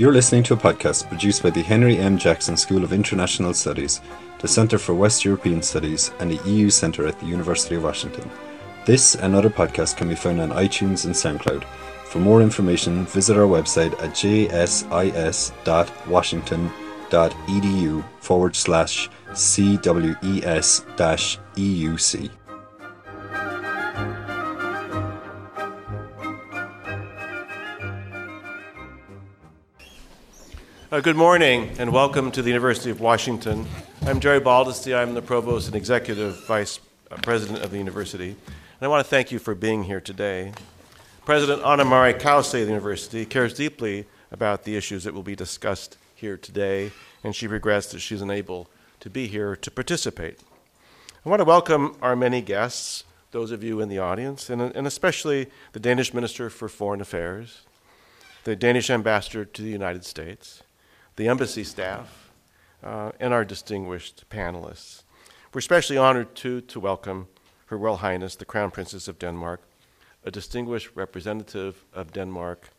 You're listening to a podcast produced by the Henry M. Jackson School of International Studies, the Centre for West European Studies, and the EU Centre at the University of Washington. This and other podcasts can be found on iTunes and SoundCloud. For more information, visit our website at jsis.washington.edu forward slash CWES EUC. Uh, good morning and welcome to the University of Washington. I'm Jerry Baldasty. I'm the Provost and Executive Vice President of the University. And I want to thank you for being here today. President Ana Mari Cauce of the University cares deeply about the issues that will be discussed here today, and she regrets that she's unable to be here to participate. I want to welcome our many guests, those of you in the audience, and, and especially the Danish Minister for Foreign Affairs, the Danish Ambassador to the United States, the embassy staff, uh, and our distinguished panelists. We're especially honored to, to welcome Her Royal Highness, the Crown Princess of Denmark, a distinguished representative of Denmark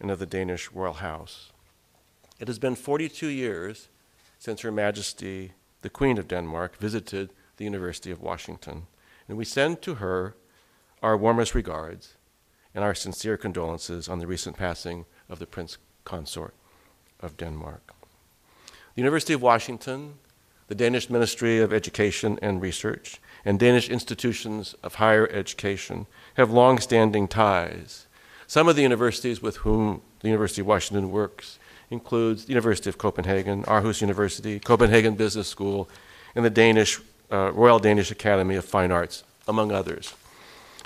and of the Danish Royal House. It has been 42 years since Her Majesty, the Queen of Denmark, visited the University of Washington, and we send to her our warmest regards and our sincere condolences on the recent passing of the Prince Consort of Denmark. The University of Washington, the Danish Ministry of Education and Research, and Danish institutions of higher education have long standing ties. Some of the universities with whom the University of Washington works includes the University of Copenhagen, Aarhus University, Copenhagen Business School, and the Danish uh, Royal Danish Academy of Fine Arts, among others.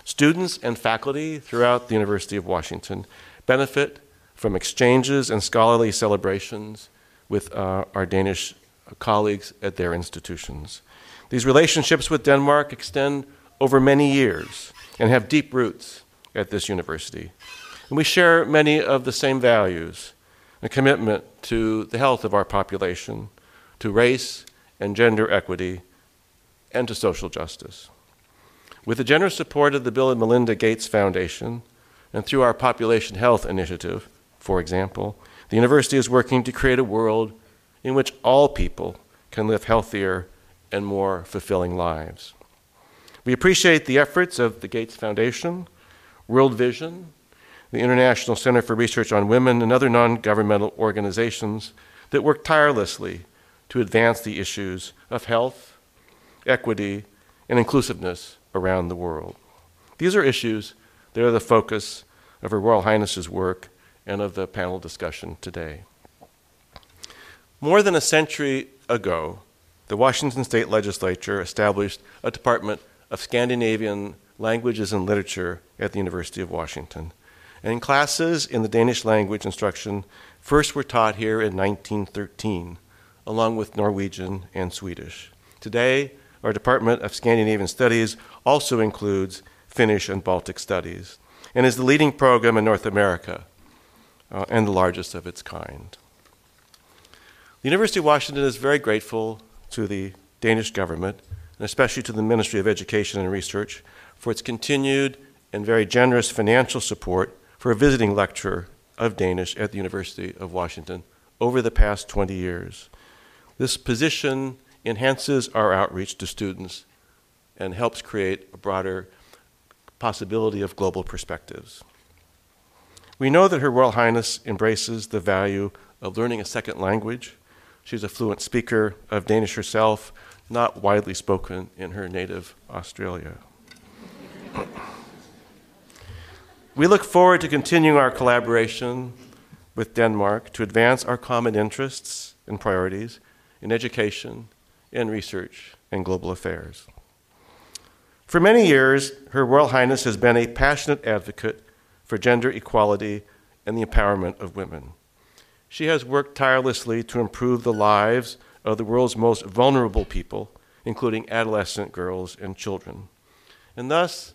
Students and faculty throughout the University of Washington benefit from exchanges and scholarly celebrations with uh, our Danish colleagues at their institutions. These relationships with Denmark extend over many years and have deep roots at this university. And we share many of the same values a commitment to the health of our population, to race and gender equity, and to social justice. With the generous support of the Bill and Melinda Gates Foundation and through our Population Health Initiative, for example, the university is working to create a world in which all people can live healthier and more fulfilling lives. We appreciate the efforts of the Gates Foundation, World Vision, the International Center for Research on Women, and other non governmental organizations that work tirelessly to advance the issues of health, equity, and inclusiveness around the world. These are issues that are the focus of Her Royal Highness's work and of the panel discussion today. More than a century ago, the Washington State Legislature established a Department of Scandinavian Languages and Literature at the University of Washington. And classes in the Danish language instruction first were taught here in 1913, along with Norwegian and Swedish. Today, our Department of Scandinavian Studies also includes Finnish and Baltic studies and is the leading program in North America uh, and the largest of its kind. The University of Washington is very grateful to the Danish government, and especially to the Ministry of Education and Research, for its continued and very generous financial support for a visiting lecturer of Danish at the University of Washington over the past 20 years. This position enhances our outreach to students and helps create a broader possibility of global perspectives. We know that Her Royal Highness embraces the value of learning a second language. She's a fluent speaker of Danish herself, not widely spoken in her native Australia. we look forward to continuing our collaboration with Denmark to advance our common interests and priorities in education, in research, and global affairs. For many years, Her Royal Highness has been a passionate advocate for gender equality and the empowerment of women. She has worked tirelessly to improve the lives of the world's most vulnerable people, including adolescent girls and children. And thus,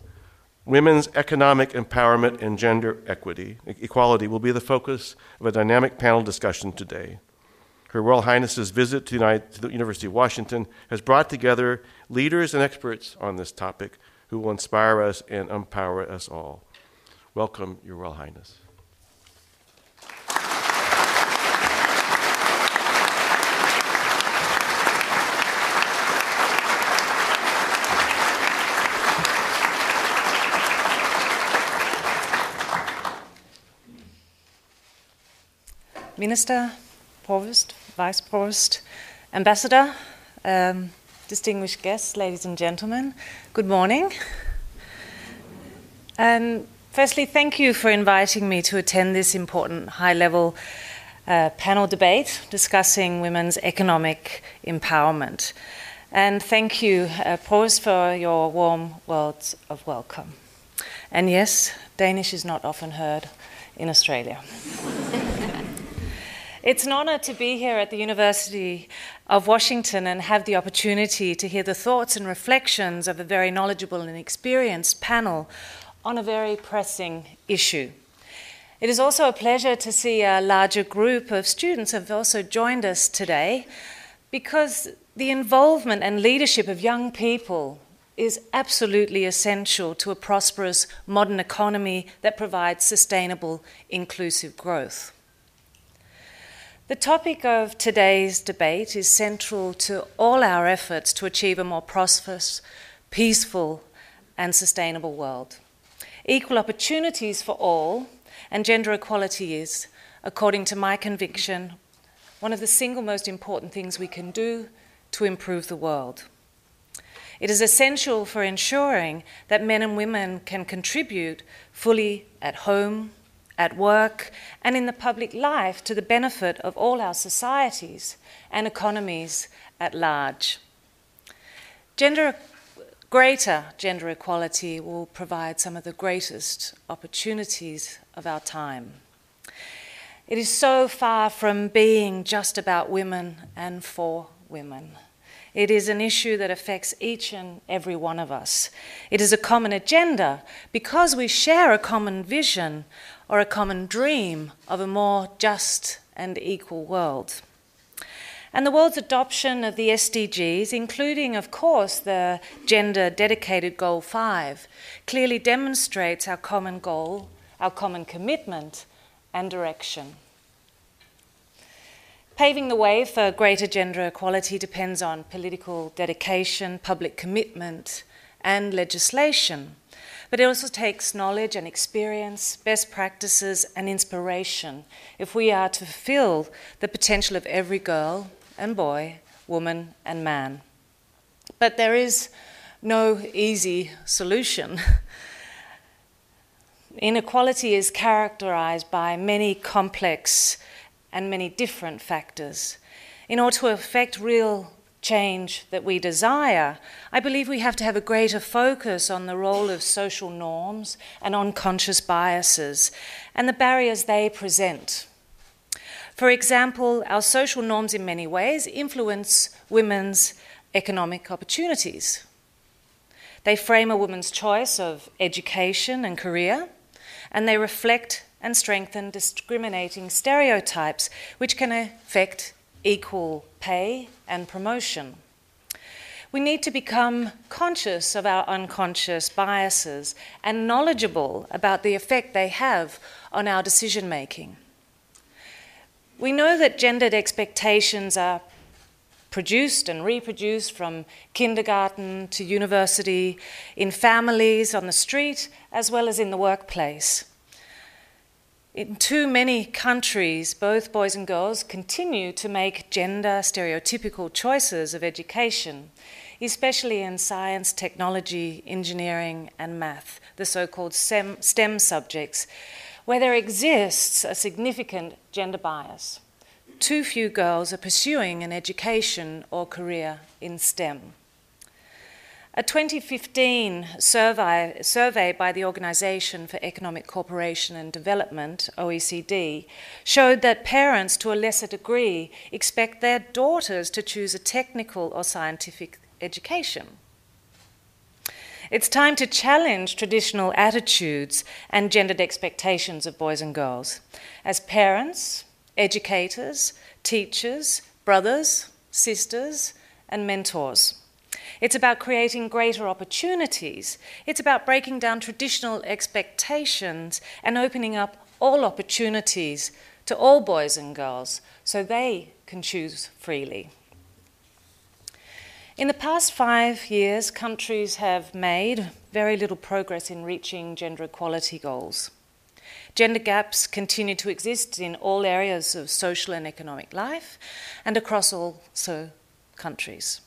women's economic empowerment and gender equity, equality will be the focus of a dynamic panel discussion today. Her Royal Highness's visit to, United, to the University of Washington has brought together leaders and experts on this topic who will inspire us and empower us all. Welcome, Your Royal Highness. Minister, Provost, Vice Provost, Ambassador, um, distinguished guests, ladies and gentlemen, good morning. and firstly, thank you for inviting me to attend this important high level uh, panel debate discussing women's economic empowerment. And thank you, uh, for your warm words of welcome. And yes, Danish is not often heard in Australia. it's an honor to be here at the University of Washington and have the opportunity to hear the thoughts and reflections of a very knowledgeable and experienced panel on a very pressing issue. It is also a pleasure to see a larger group of students have also joined us today because the involvement and leadership of young people is absolutely essential to a prosperous modern economy that provides sustainable, inclusive growth. The topic of today's debate is central to all our efforts to achieve a more prosperous, peaceful, and sustainable world. Equal opportunities for all and gender equality is, according to my conviction, one of the single most important things we can do to improve the world. It is essential for ensuring that men and women can contribute fully at home, at work, and in the public life to the benefit of all our societies and economies at large. Gender, greater gender equality will provide some of the greatest opportunities of our time. It is so far from being just about women and for women. It is an issue that affects each and every one of us. It is a common agenda because we share a common vision or a common dream of a more just and equal world. And the world's adoption of the SDGs, including, of course, the gender dedicated Goal 5, clearly demonstrates our common goal, our common commitment, and direction. Paving the way for greater gender equality depends on political dedication, public commitment, and legislation. But it also takes knowledge and experience, best practices, and inspiration if we are to fulfill the potential of every girl and boy, woman and man. But there is no easy solution. Inequality is characterized by many complex and many different factors. In order to effect real change that we desire, I believe we have to have a greater focus on the role of social norms and unconscious biases and the barriers they present. For example, our social norms in many ways influence women's economic opportunities. They frame a woman's choice of education and career, and they reflect and strengthen discriminating stereotypes, which can affect equal pay and promotion. We need to become conscious of our unconscious biases and knowledgeable about the effect they have on our decision making. We know that gendered expectations are produced and reproduced from kindergarten to university, in families, on the street, as well as in the workplace. In too many countries, both boys and girls continue to make gender stereotypical choices of education, especially in science, technology, engineering, and math, the so called STEM subjects, where there exists a significant gender bias. Too few girls are pursuing an education or career in STEM. A 2015 survey, survey by the Organization for Economic Cooperation and Development, OECD, showed that parents, to a lesser degree, expect their daughters to choose a technical or scientific education. It's time to challenge traditional attitudes and gendered expectations of boys and girls. As parents, educators, teachers, brothers, sisters, and mentors. It's about creating greater opportunities. It's about breaking down traditional expectations and opening up all opportunities to all boys and girls so they can choose freely. In the past five years, countries have made very little progress in reaching gender equality goals. Gender gaps continue to exist in all areas of social and economic life and across all countries.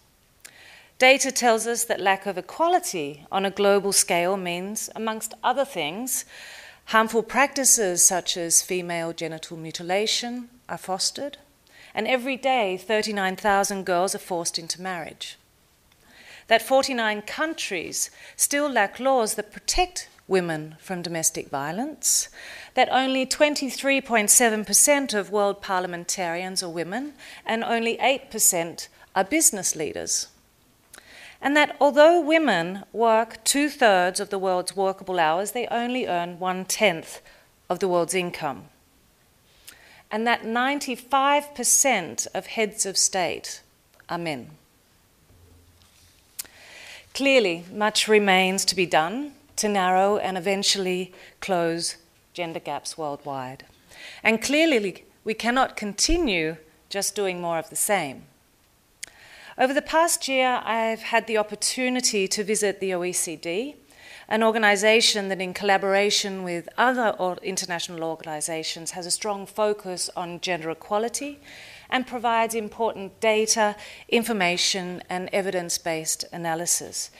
Data tells us that lack of equality on a global scale means, amongst other things, harmful practices such as female genital mutilation are fostered, and every day 39,000 girls are forced into marriage. That 49 countries still lack laws that protect women from domestic violence, that only 23.7% of world parliamentarians are women, and only 8% are business leaders and that although women work two thirds of the world's workable hours, they only earn one tenth of the world's income. And that 95% of heads of state are men. Clearly, much remains to be done to narrow and eventually close gender gaps worldwide. And clearly, we cannot continue just doing more of the same. Over the past year, I've had the opportunity to visit the OECD, an organization that, in collaboration with other international organizations, has a strong focus on gender equality and provides important data, information, and evidence based analysis.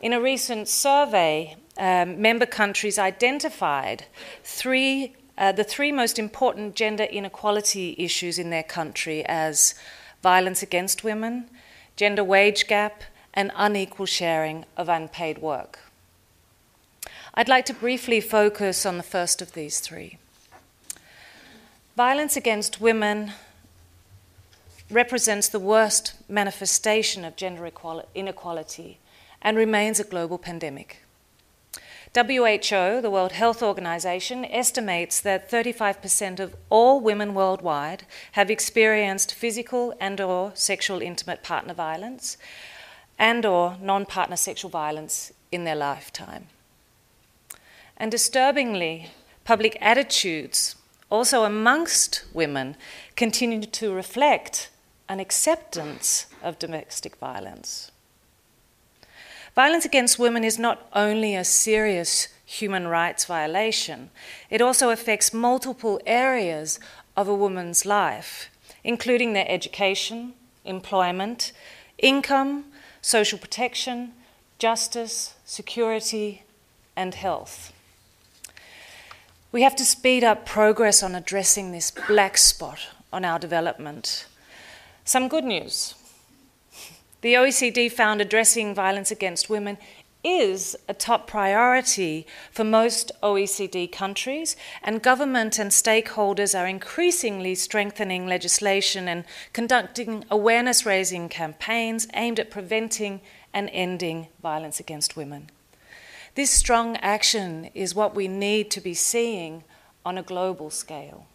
In a recent survey, um, member countries identified three, uh, the three most important gender inequality issues in their country as violence against women, gender wage gap, and unequal sharing of unpaid work. I'd like to briefly focus on the first of these three. Violence against women represents the worst manifestation of gender inequality and remains a global pandemic. WHO, the World Health Organization, estimates that 35% of all women worldwide have experienced physical and or sexual intimate partner violence and or non-partner sexual violence in their lifetime. And disturbingly, public attitudes also amongst women continue to reflect an acceptance of domestic violence. Violence against women is not only a serious human rights violation, it also affects multiple areas of a woman's life, including their education, employment, income, social protection, justice, security, and health. We have to speed up progress on addressing this black spot on our development. Some good news. The OECD found addressing violence against women is a top priority for most OECD countries, and government and stakeholders are increasingly strengthening legislation and conducting awareness raising campaigns aimed at preventing and ending violence against women. This strong action is what we need to be seeing on a global scale.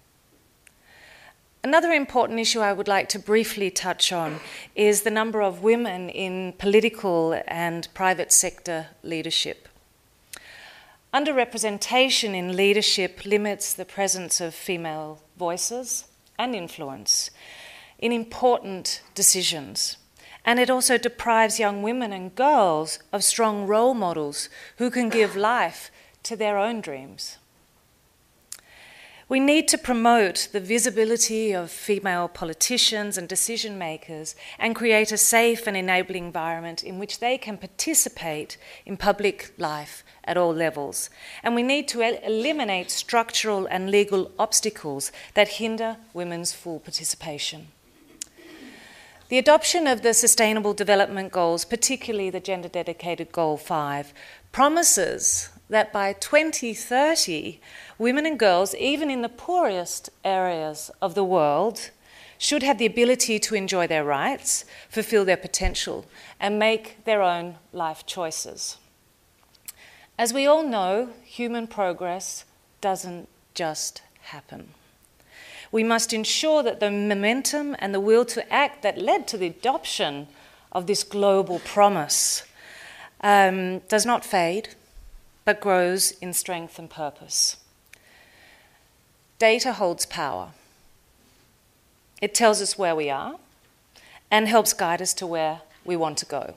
Another important issue I would like to briefly touch on is the number of women in political and private sector leadership. Underrepresentation in leadership limits the presence of female voices and influence in important decisions. And it also deprives young women and girls of strong role models who can give life to their own dreams. We need to promote the visibility of female politicians and decision makers and create a safe and enabling environment in which they can participate in public life at all levels. And we need to el- eliminate structural and legal obstacles that hinder women's full participation. The adoption of the Sustainable Development Goals, particularly the gender dedicated Goal 5, promises that by 2030, women and girls, even in the poorest areas of the world, should have the ability to enjoy their rights, fulfill their potential, and make their own life choices. As we all know, human progress doesn't just happen. We must ensure that the momentum and the will to act that led to the adoption of this global promise um, does not fade but grows in strength and purpose. Data holds power. It tells us where we are and helps guide us to where we want to go.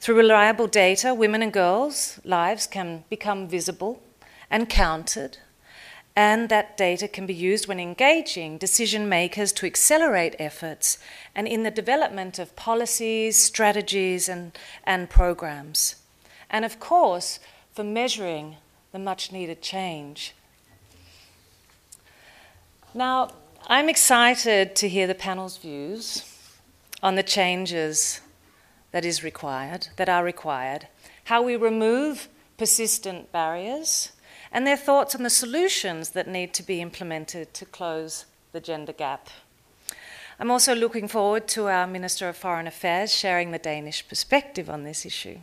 Through reliable data, women and girls' lives can become visible and counted and that data can be used when engaging decision makers to accelerate efforts and in the development of policies, strategies, and, and programs. And of course, for measuring the much needed change. Now, I'm excited to hear the panel's views on the changes that is required, that are required, how we remove persistent barriers, and their thoughts on the solutions that need to be implemented to close the gender gap. I'm also looking forward to our Minister of Foreign Affairs sharing the Danish perspective on this issue.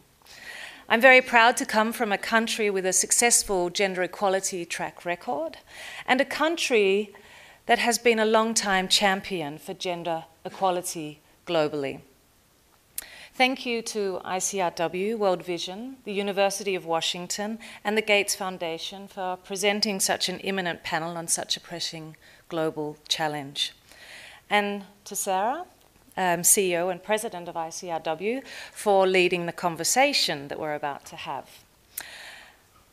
I'm very proud to come from a country with a successful gender equality track record and a country that has been a long time champion for gender equality globally. Thank you to ICRW, World Vision, the University of Washington, and the Gates Foundation for presenting such an eminent panel on such a pressing global challenge. And to Sarah, um, CEO and President of ICRW, for leading the conversation that we're about to have.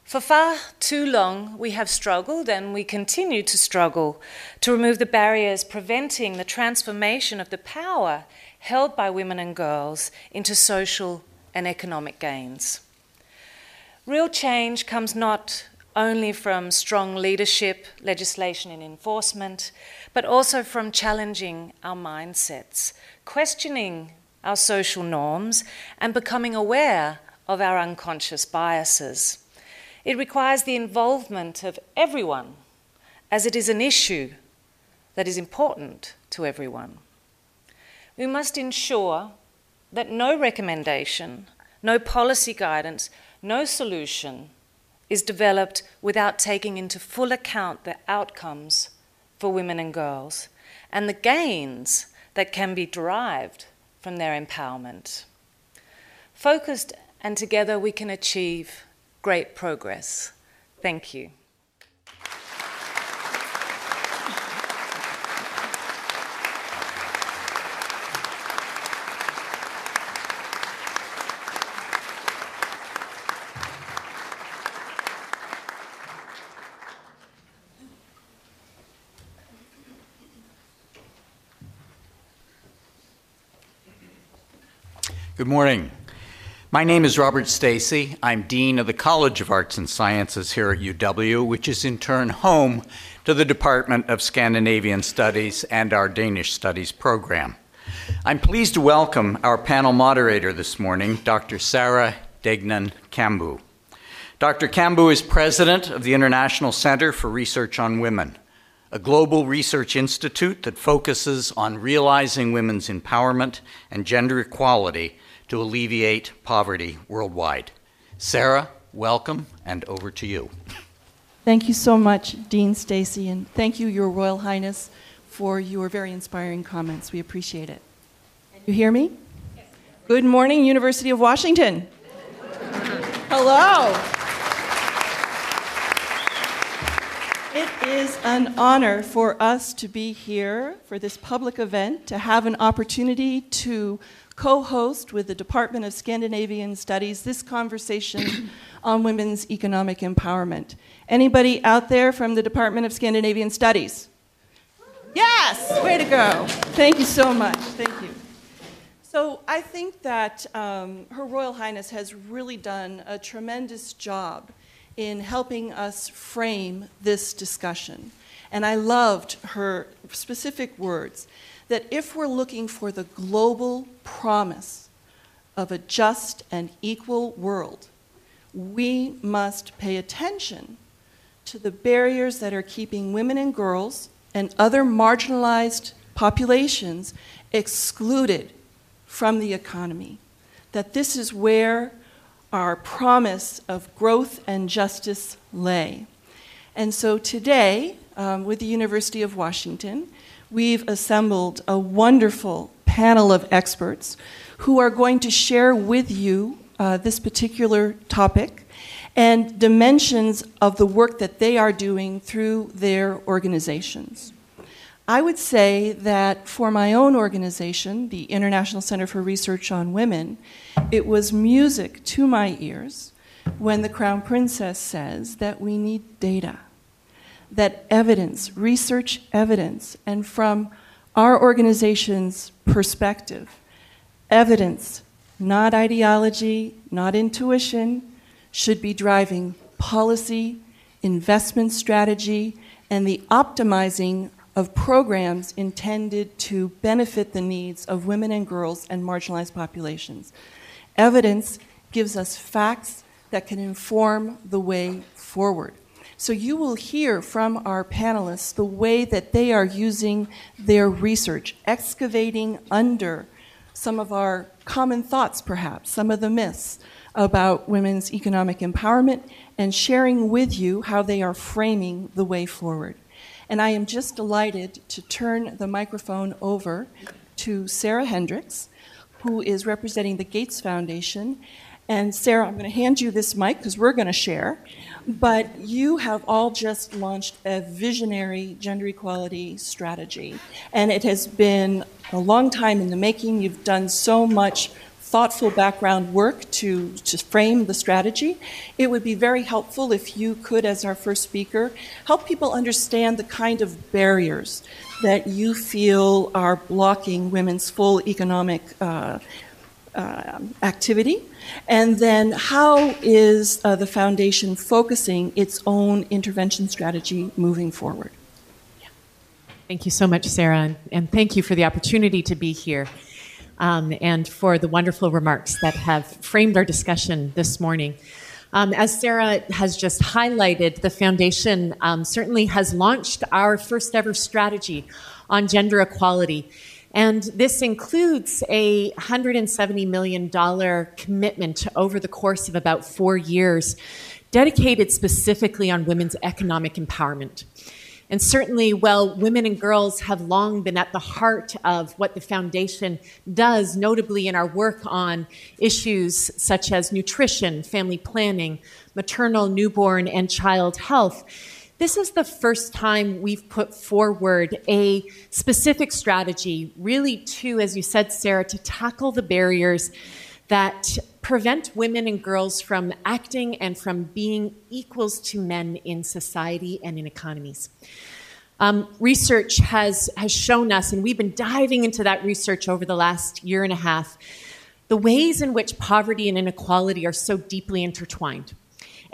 For far too long, we have struggled and we continue to struggle to remove the barriers preventing the transformation of the power held by women and girls into social and economic gains. Real change comes not only from strong leadership, legislation, and enforcement, but also from challenging our mindsets, questioning our social norms, and becoming aware of our unconscious biases. It requires the involvement of everyone, as it is an issue that is important to everyone we must ensure that no recommendation, no policy guidance, no solution is developed without taking into full account the outcomes for women and girls and the gains that can be derived from their empowerment. Focused and together we can achieve great progress. Thank you. Good morning. My name is Robert Stacey. I'm Dean of the College of Arts and Sciences here at UW, which is in turn home to the Department of Scandinavian Studies and our Danish Studies program. I'm pleased to welcome our panel moderator this morning, Dr. Sarah Degnan Kambou. Dr. Kambou is president of the International Center for Research on Women, a global research institute that focuses on realizing women's empowerment and gender equality to alleviate poverty worldwide. Sarah, welcome, and over to you. Thank you so much, Dean Stacey, and thank you, Your Royal Highness, for your very inspiring comments. We appreciate it. You hear me? Yes. Good morning, University of Washington. Hello. It is an honor for us to be here for this public event, to have an opportunity to co host with the Department of Scandinavian Studies this conversation on women's economic empowerment. Anybody out there from the Department of Scandinavian Studies? Yes, way to go. Thank you so much. Thank you. So, I think that um, Her Royal Highness has really done a tremendous job in helping us frame this discussion. And I loved her specific words that if we're looking for the global promise of a just and equal world, we must pay attention to the barriers that are keeping women and girls and other marginalized populations excluded from the economy. That this is where our promise of growth and justice lay. And so today, um, with the University of Washington, we've assembled a wonderful panel of experts who are going to share with you uh, this particular topic and dimensions of the work that they are doing through their organizations. I would say that for my own organization, the International Center for Research on Women, it was music to my ears when the Crown Princess says that we need data that evidence, research evidence, and from our organization's perspective, evidence, not ideology, not intuition, should be driving policy, investment strategy, and the optimizing of programs intended to benefit the needs of women and girls and marginalized populations. Evidence gives us facts that can inform the way forward. So you will hear from our panelists the way that they are using their research, excavating under some of our common thoughts, perhaps, some of the myths about women's economic empowerment, and sharing with you how they are framing the way forward. And I am just delighted to turn the microphone over to Sarah Hendriks, who is representing the Gates Foundation. And Sarah, I'm going to hand you this mic because we're going to share. But you have all just launched a visionary gender equality strategy. And it has been a long time in the making. You've done so much thoughtful background work to, to frame the strategy. It would be very helpful if you could, as our first speaker, help people understand the kind of barriers that you feel are blocking women's full economic uh, uh, activity and then, how is uh, the foundation focusing its own intervention strategy moving forward? Thank you so much, Sarah, and thank you for the opportunity to be here um, and for the wonderful remarks that have framed our discussion this morning. Um, as Sarah has just highlighted, the foundation um, certainly has launched our first ever strategy on gender equality. And this includes a $170 million commitment over the course of about four years, dedicated specifically on women's economic empowerment. And certainly, while women and girls have long been at the heart of what the foundation does, notably in our work on issues such as nutrition, family planning, maternal, newborn, and child health, this is the first time we've put forward a specific strategy, really to, as you said, Sarah, to tackle the barriers that prevent women and girls from acting and from being equals to men in society and in economies. Um, research has, has shown us, and we've been diving into that research over the last year and a half, the ways in which poverty and inequality are so deeply intertwined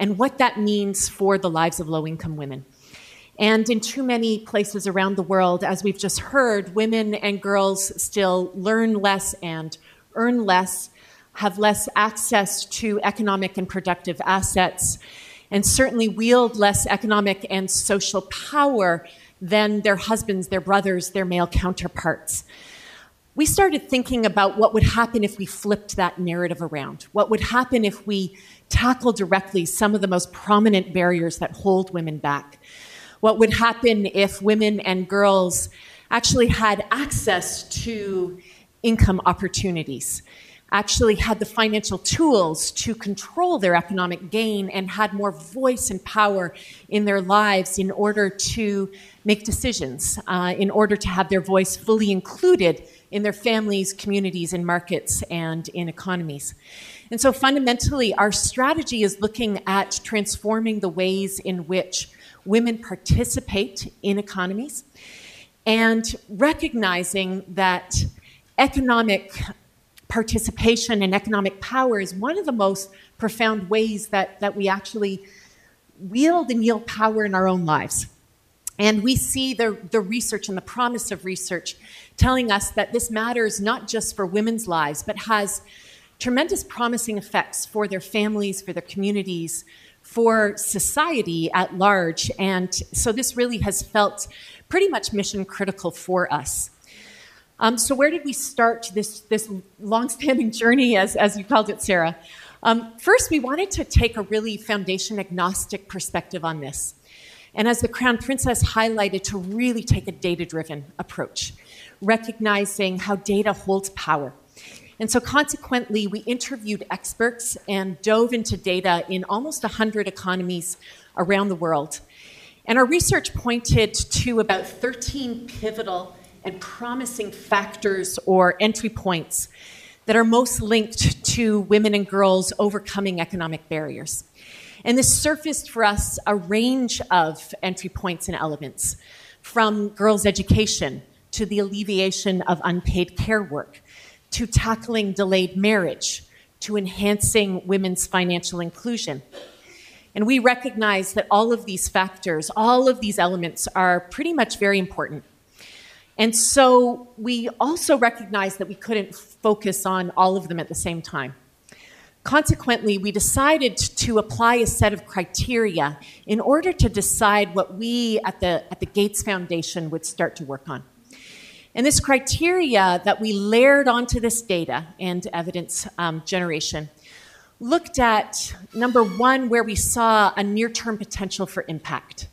and what that means for the lives of low income women. And in too many places around the world, as we've just heard, women and girls still learn less and earn less, have less access to economic and productive assets, and certainly wield less economic and social power than their husbands, their brothers, their male counterparts we started thinking about what would happen if we flipped that narrative around. What would happen if we tackle directly some of the most prominent barriers that hold women back? What would happen if women and girls actually had access to income opportunities, actually had the financial tools to control their economic gain, and had more voice and power in their lives in order to make decisions, uh, in order to have their voice fully included in their families, communities, and markets, and in economies. And so fundamentally, our strategy is looking at transforming the ways in which women participate in economies and recognizing that economic participation and economic power is one of the most profound ways that, that we actually wield and yield power in our own lives. And we see the, the research and the promise of research telling us that this matters not just for women's lives, but has tremendous promising effects for their families, for their communities, for society at large. And so this really has felt pretty much mission critical for us. Um, so, where did we start this, this long-standing journey, as, as you called it, Sarah? Um, first, we wanted to take a really foundation agnostic perspective on this. And as the Crown Princess highlighted, to really take a data driven approach, recognizing how data holds power. And so, consequently, we interviewed experts and dove into data in almost 100 economies around the world. And our research pointed to about 13 pivotal and promising factors or entry points that are most linked to women and girls overcoming economic barriers. And this surfaced for us a range of entry points and elements, from girls' education to the alleviation of unpaid care work, to tackling delayed marriage, to enhancing women's financial inclusion. And we recognize that all of these factors, all of these elements are pretty much very important. And so we also recognize that we couldn't focus on all of them at the same time. Consequently, we decided to apply a set of criteria in order to decide what we at the, at the Gates Foundation would start to work on. And this criteria that we layered onto this data and evidence um, generation looked at number one, where we saw a near term potential for impact.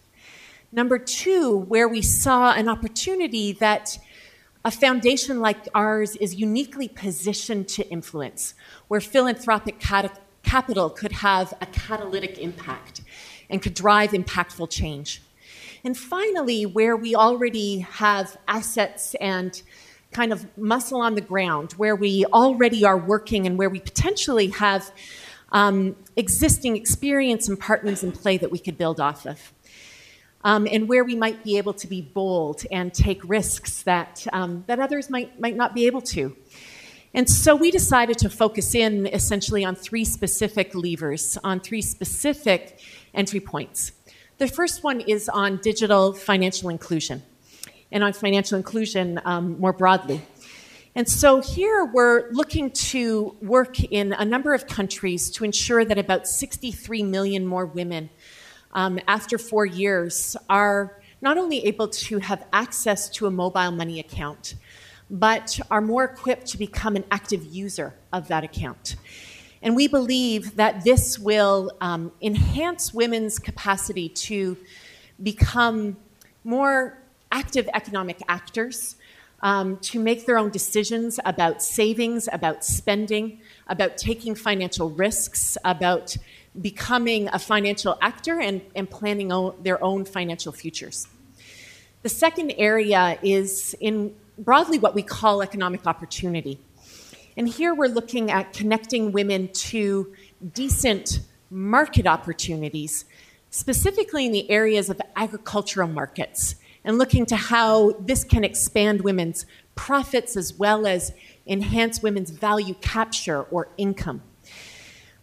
Number two, where we saw an opportunity that a foundation like ours is uniquely positioned to influence, where philanthropic cat- capital could have a catalytic impact and could drive impactful change. And finally, where we already have assets and kind of muscle on the ground, where we already are working and where we potentially have um, existing experience and partners in play that we could build off of um, and where we might be able to be bold and take risks that, um, that others might, might not be able to. And so we decided to focus in essentially on three specific levers, on three specific entry points. The first one is on digital financial inclusion and on financial inclusion um, more broadly. And so here we're looking to work in a number of countries to ensure that about 63 million more women um, after four years, are not only able to have access to a mobile money account, but are more equipped to become an active user of that account. And we believe that this will um, enhance women's capacity to become more active economic actors, um, to make their own decisions about savings, about spending, about taking financial risks, about becoming a financial actor and, and planning their own financial futures. The second area is in broadly what we call economic opportunity. And here we're looking at connecting women to decent market opportunities, specifically in the areas of agricultural markets, and looking to how this can expand women's profits as well as enhance women's value capture or income.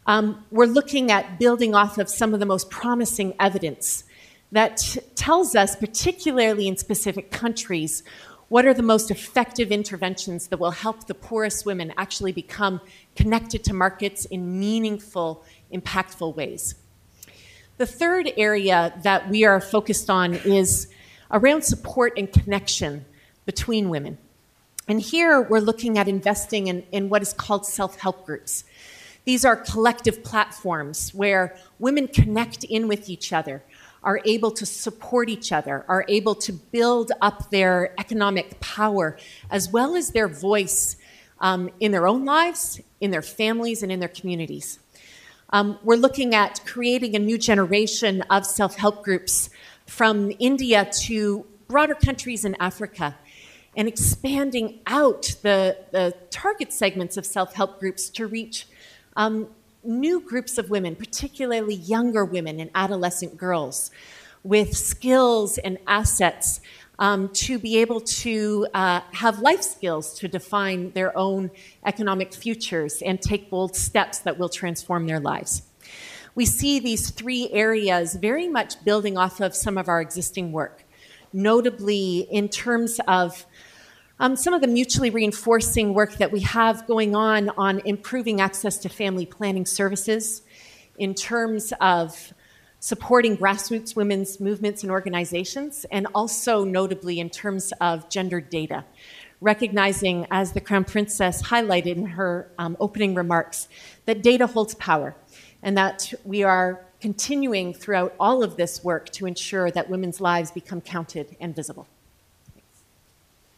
Um, we're looking at building off of some of the most promising evidence that tells us, particularly in specific countries, what are the most effective interventions that will help the poorest women actually become connected to markets in meaningful, impactful ways. The third area that we are focused on is around support and connection between women. And here we're looking at investing in, in what is called self help groups. These are collective platforms where women connect in with each other, are able to support each other, are able to build up their economic power, as well as their voice um, in their own lives, in their families, and in their communities. Um, we're looking at creating a new generation of self help groups from India to broader countries in Africa and expanding out the, the target segments of self help groups to reach um, new groups of women, particularly younger women and adolescent girls, with skills and assets um, to be able to uh, have life skills to define their own economic futures and take bold steps that will transform their lives. We see these three areas very much building off of some of our existing work, notably in terms of um, some of the mutually reinforcing work that we have going on on improving access to family planning services in terms of supporting grassroots women's movements and organizations, and also notably in terms of gender data, recognizing, as the Crown Princess highlighted in her um, opening remarks, that data holds power and that we are continuing throughout all of this work to ensure that women's lives become counted and visible.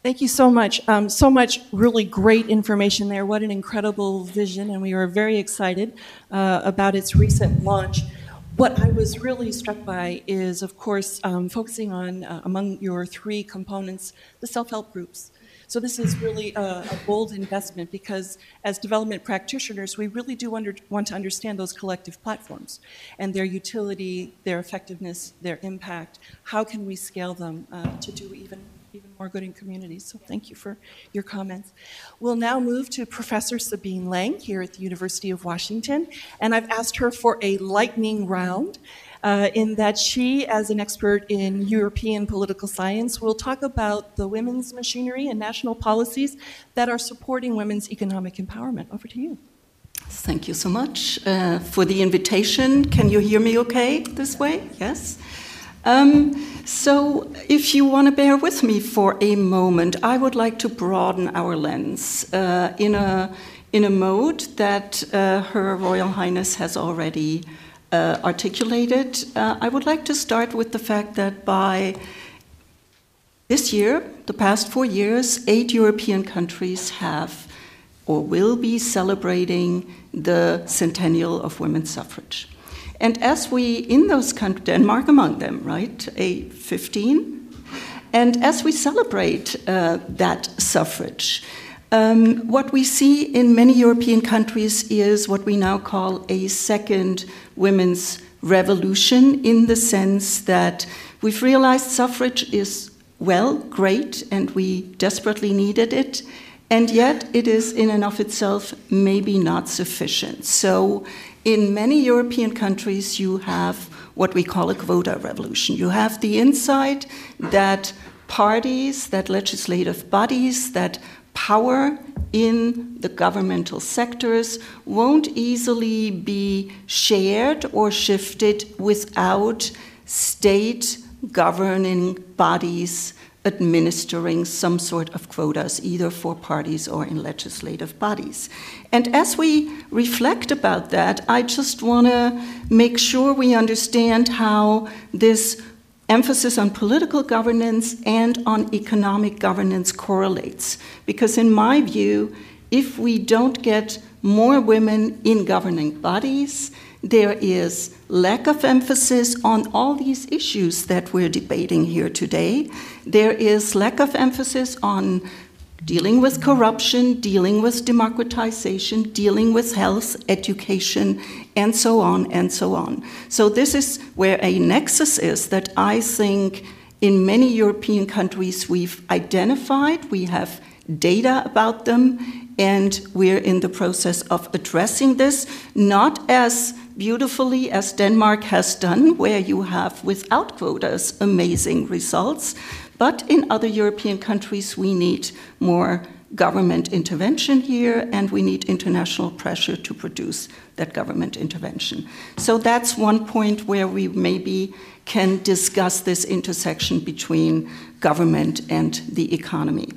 Thank you so much. Um, so much really great information there. What an incredible vision, and we were very excited uh, about its recent launch. What I was really struck by is, of course, um, focusing on, uh, among your three components, the self help groups. So this is really a, a bold investment because as development practitioners, we really do under, want to understand those collective platforms and their utility, their effectiveness, their impact. How can we scale them uh, to do even even more good in communities. So thank you for your comments. We'll now move to Professor Sabine Lang here at the University of Washington, and I've asked her for a lightning round uh, in that she, as an expert in European political science, will talk about the women's machinery and national policies that are supporting women's economic empowerment. Over to you. Thank you so much uh, for the invitation. Can you hear me okay this way? Yes? Um, so, if you want to bear with me for a moment, I would like to broaden our lens uh, in, a, in a mode that uh, Her Royal Highness has already uh, articulated. Uh, I would like to start with the fact that by this year, the past four years, eight European countries have or will be celebrating the centennial of women's suffrage. And as we, in those countries, Denmark among them, right, a 15, and as we celebrate uh, that suffrage, um, what we see in many European countries is what we now call a second women's revolution, in the sense that we've realized suffrage is, well, great, and we desperately needed it, and yet it is in and of itself maybe not sufficient. So, in many European countries, you have what we call a quota revolution. You have the insight that parties, that legislative bodies, that power in the governmental sectors won't easily be shared or shifted without state governing bodies administering some sort of quotas, either for parties or in legislative bodies. And as we reflect about that, I just want to make sure we understand how this emphasis on political governance and on economic governance correlates. Because, in my view, if we don't get more women in governing bodies, there is lack of emphasis on all these issues that we're debating here today. There is lack of emphasis on dealing with corruption, dealing with democratization, dealing with health, education, and so on and so on. So, this is where a nexus is that I think in many European countries we've identified, we have data about them, and we're in the process of addressing this, not as beautifully as Denmark has done, where you have, without quotas, amazing results, but in other European countries, we need more government intervention here, and we need international pressure to produce that government intervention. So that's one point where we maybe can discuss this intersection between government and the economy.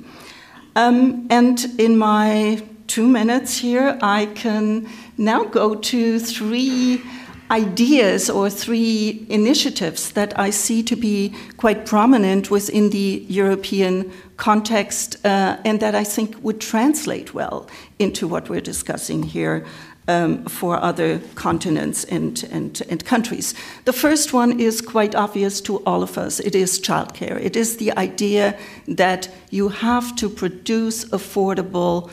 Um, and in my two minutes here, I can now go to three ideas or three initiatives that I see to be quite prominent within the European context uh, and that I think would translate well into what we're discussing here. Um, for other continents and, and, and countries. The first one is quite obvious to all of us it is childcare. It is the idea that you have to produce affordable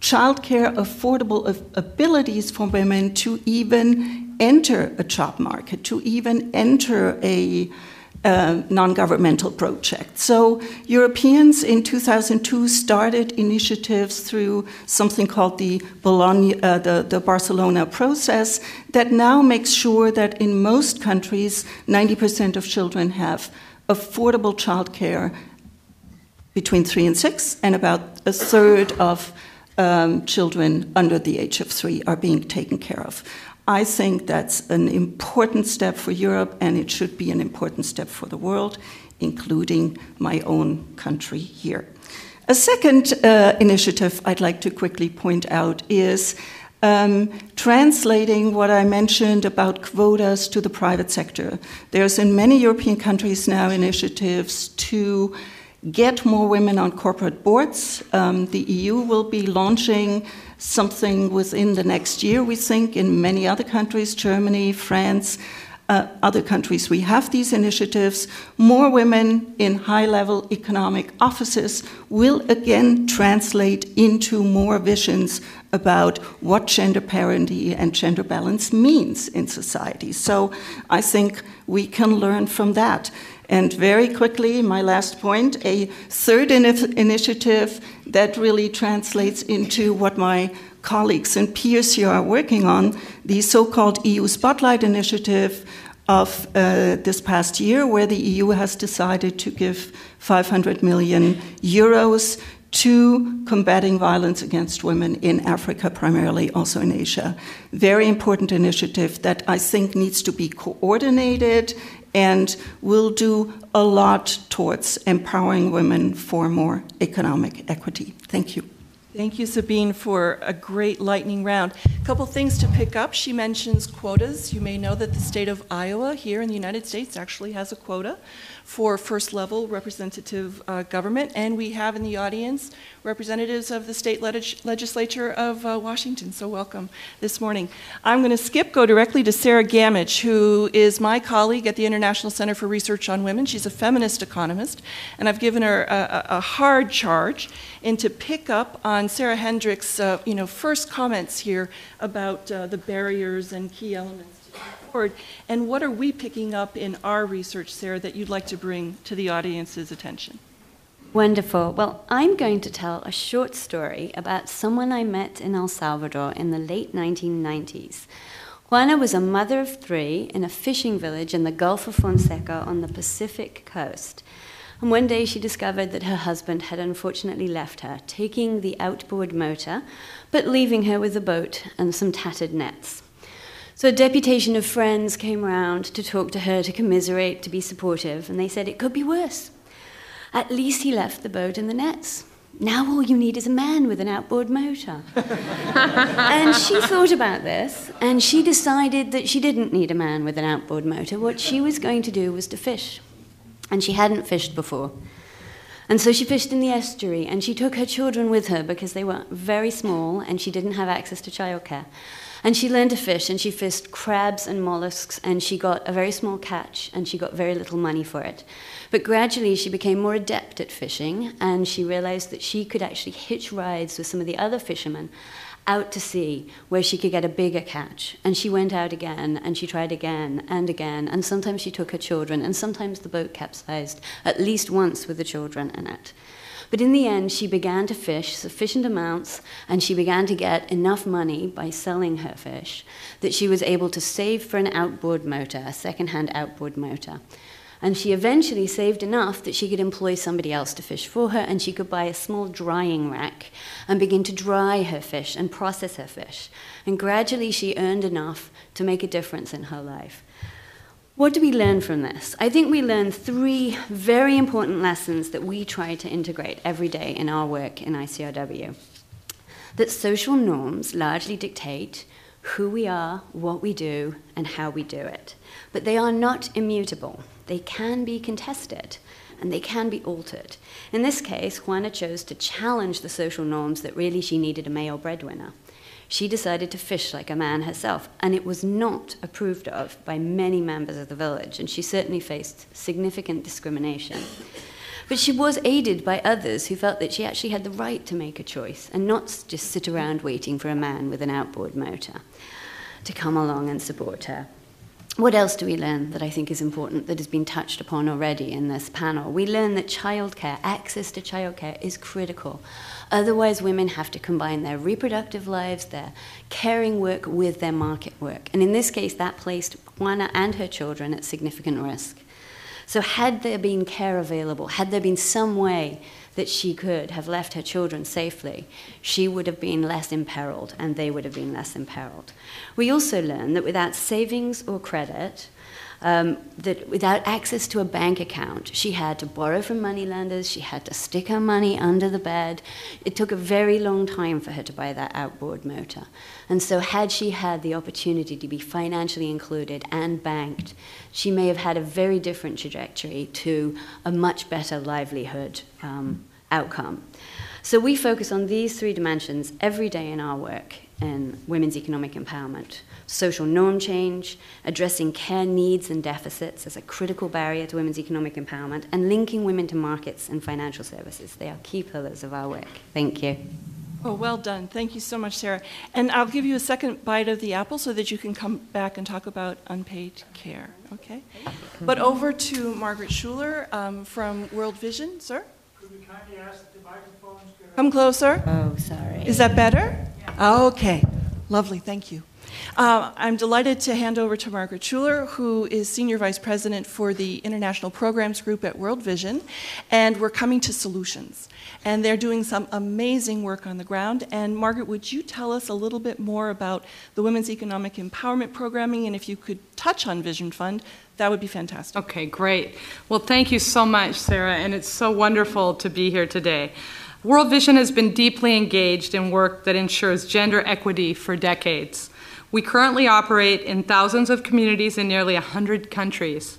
childcare, affordable abilities for women to even enter a job market, to even enter a uh, non governmental project. So, Europeans in 2002 started initiatives through something called the, Bologna, uh, the, the Barcelona process that now makes sure that in most countries, 90% of children have affordable childcare between three and six, and about a third of um, children under the age of three are being taken care of. I think that's an important step for Europe, and it should be an important step for the world, including my own country here. A second uh, initiative I'd like to quickly point out is um, translating what I mentioned about quotas to the private sector. There's in many European countries now initiatives to get more women on corporate boards. Um, the EU will be launching something within the next year, we think, in many other countries, Germany, France. uh, other countries. We have these initiatives. More women in high level economic offices will again translate into more visions about what gender parity and gender balance means in society. So I think we can learn from that. And very quickly, my last point a third in- initiative that really translates into what my colleagues and peers here are working on the so called EU Spotlight Initiative of uh, this past year, where the EU has decided to give 500 million euros to combating violence against women in Africa, primarily also in Asia. Very important initiative that I think needs to be coordinated and will do a lot towards empowering women for more economic equity. Thank you. Thank you, Sabine, for a great lightning round. A couple things to pick up. She mentions quotas. You may know that the state of Iowa here in the United States actually has a quota for first level representative uh, government. And we have in the audience representatives of the state legislature of uh, Washington. So, welcome this morning. I'm going to skip, go directly to Sarah Gammage, who is my colleague at the International Center for Research on Women. She's a feminist economist, and I've given her a, a hard charge and to pick up on Sarah Hendriks' uh, you know, first comments here about uh, the barriers and key elements forward. And what are we picking up in our research, Sarah, that you'd like to bring to the audience's attention? Wonderful. Well, I'm going to tell a short story about someone I met in El Salvador in the late 1990s. Juana was a mother of three in a fishing village in the Gulf of Fonseca on the Pacific coast. And one day she discovered that her husband had unfortunately left her, taking the outboard motor, but leaving her with a boat and some tattered nets. So a deputation of friends came round to talk to her, to commiserate, to be supportive, and they said it could be worse. At least he left the boat and the nets. Now all you need is a man with an outboard motor. and she thought about this, and she decided that she didn't need a man with an outboard motor. What she was going to do was to fish. And she hadn't fished before. And so she fished in the estuary, and she took her children with her because they were very small and she didn't have access to childcare. And she learned to fish, and she fished crabs and mollusks, and she got a very small catch, and she got very little money for it. But gradually, she became more adept at fishing, and she realized that she could actually hitch rides with some of the other fishermen out to sea where she could get a bigger catch. And she went out again, and she tried again and again, and sometimes she took her children, and sometimes the boat capsized, at least once with the children in it. But in the end, she began to fish sufficient amounts and she began to get enough money by selling her fish that she was able to save for an outboard motor, a second hand outboard motor. And she eventually saved enough that she could employ somebody else to fish for her, and she could buy a small drying rack and begin to dry her fish and process her fish. And gradually, she earned enough to make a difference in her life. What do we learn from this? I think we learn three very important lessons that we try to integrate every day in our work in ICRW. That social norms largely dictate who we are, what we do, and how we do it. But they are not immutable. They can be contested and they can be altered. In this case, Juana chose to challenge the social norms that really she needed a male breadwinner she decided to fish like a man herself, and it was not approved of by many members of the village, and she certainly faced significant discrimination. But she was aided by others who felt that she actually had the right to make a choice and not just sit around waiting for a man with an outboard motor to come along and support her. What else do we learn that I think is important that has been touched upon already in this panel? We learn that childcare, access to childcare, is critical. Otherwise, women have to combine their reproductive lives, their caring work, with their market work. And in this case, that placed Juana and her children at significant risk. So, had there been care available, had there been some way that she could have left her children safely, she would have been less imperiled and they would have been less imperiled. We also learn that without savings or credit, um, that without access to a bank account, she had to borrow from moneylenders, she had to stick her money under the bed. It took a very long time for her to buy that outboard motor. And so, had she had the opportunity to be financially included and banked, she may have had a very different trajectory to a much better livelihood um, outcome. So we focus on these three dimensions every day in our work in women's economic empowerment, social norm change, addressing care needs and deficits as a critical barrier to women's economic empowerment, and linking women to markets and financial services. They are key pillars of our work. Thank you. Oh, well done. Thank you so much, Sarah. And I'll give you a second bite of the apple so that you can come back and talk about unpaid care, okay? But over to Margaret Schuler um, from World Vision, sir. Could we kindly ask the microphones? Come closer. Oh, sorry. Is that better? Okay, lovely, thank you. Uh, I'm delighted to hand over to Margaret Schuler, who is Senior Vice President for the International Programs Group at World Vision, and we're coming to solutions. And they're doing some amazing work on the ground. And Margaret, would you tell us a little bit more about the Women's Economic Empowerment Programming? And if you could touch on Vision Fund, that would be fantastic. Okay, great. Well, thank you so much, Sarah, and it's so wonderful to be here today. World Vision has been deeply engaged in work that ensures gender equity for decades. We currently operate in thousands of communities in nearly 100 countries.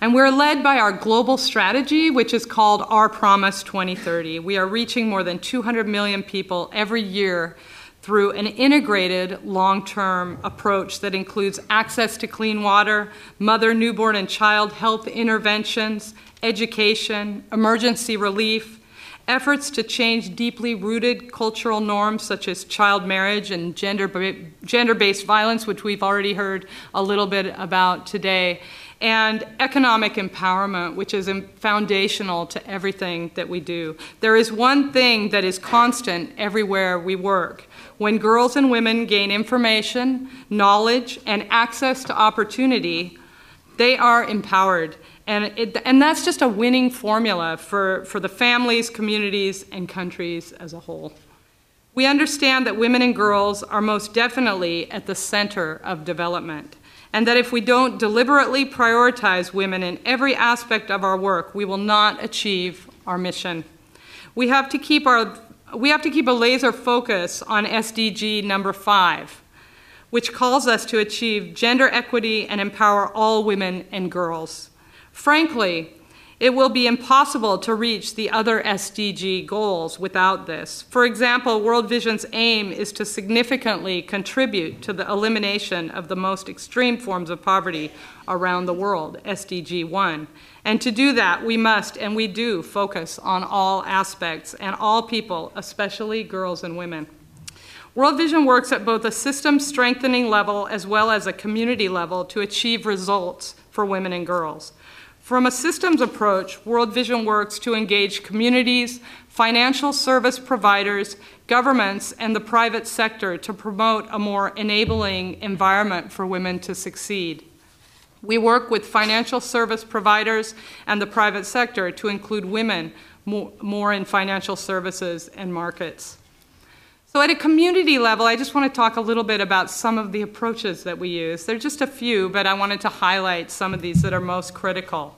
And we're led by our global strategy, which is called Our Promise 2030. We are reaching more than 200 million people every year through an integrated long term approach that includes access to clean water, mother, newborn, and child health interventions, education, emergency relief, efforts to change deeply rooted cultural norms such as child marriage and gender based violence, which we've already heard a little bit about today, and economic empowerment, which is foundational to everything that we do. There is one thing that is constant everywhere we work. When girls and women gain information, knowledge, and access to opportunity, they are empowered. And, it, and that's just a winning formula for, for the families, communities, and countries as a whole. We understand that women and girls are most definitely at the center of development, and that if we don't deliberately prioritize women in every aspect of our work, we will not achieve our mission. We have to keep, our, we have to keep a laser focus on SDG number five, which calls us to achieve gender equity and empower all women and girls. Frankly, it will be impossible to reach the other SDG goals without this. For example, World Vision's aim is to significantly contribute to the elimination of the most extreme forms of poverty around the world, SDG 1. And to do that, we must and we do focus on all aspects and all people, especially girls and women. World Vision works at both a system strengthening level as well as a community level to achieve results for women and girls. From a systems approach, World Vision works to engage communities, financial service providers, governments, and the private sector to promote a more enabling environment for women to succeed. We work with financial service providers and the private sector to include women more, in financial services and markets. So, at a community level, I just want to talk a little bit about some of the approaches that we use. There are just a few, but I wanted to highlight some of these that are most critical.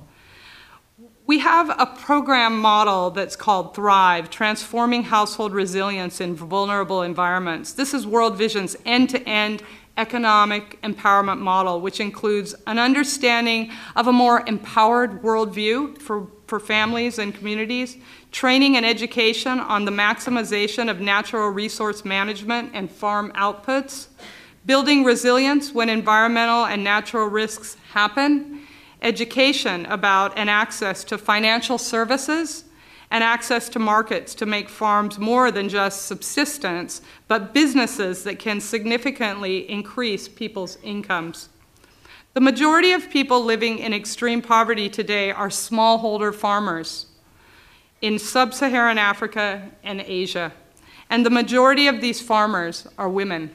We have a program model that's called Thrive Transforming Household Resilience in Vulnerable Environments. This is World Vision's end to end economic empowerment model, which includes an understanding of a more empowered worldview for, for families and communities, training and education on the maximization of natural resource management and farm outputs, building resilience when environmental and natural risks happen, education about and access to financial services and access to markets to make farms more than just subsistence, but businesses that can significantly increase people's incomes. The majority of people living in extreme poverty today are smallholder farmers in sub Saharan Africa and Asia, and the majority of these farmers are women.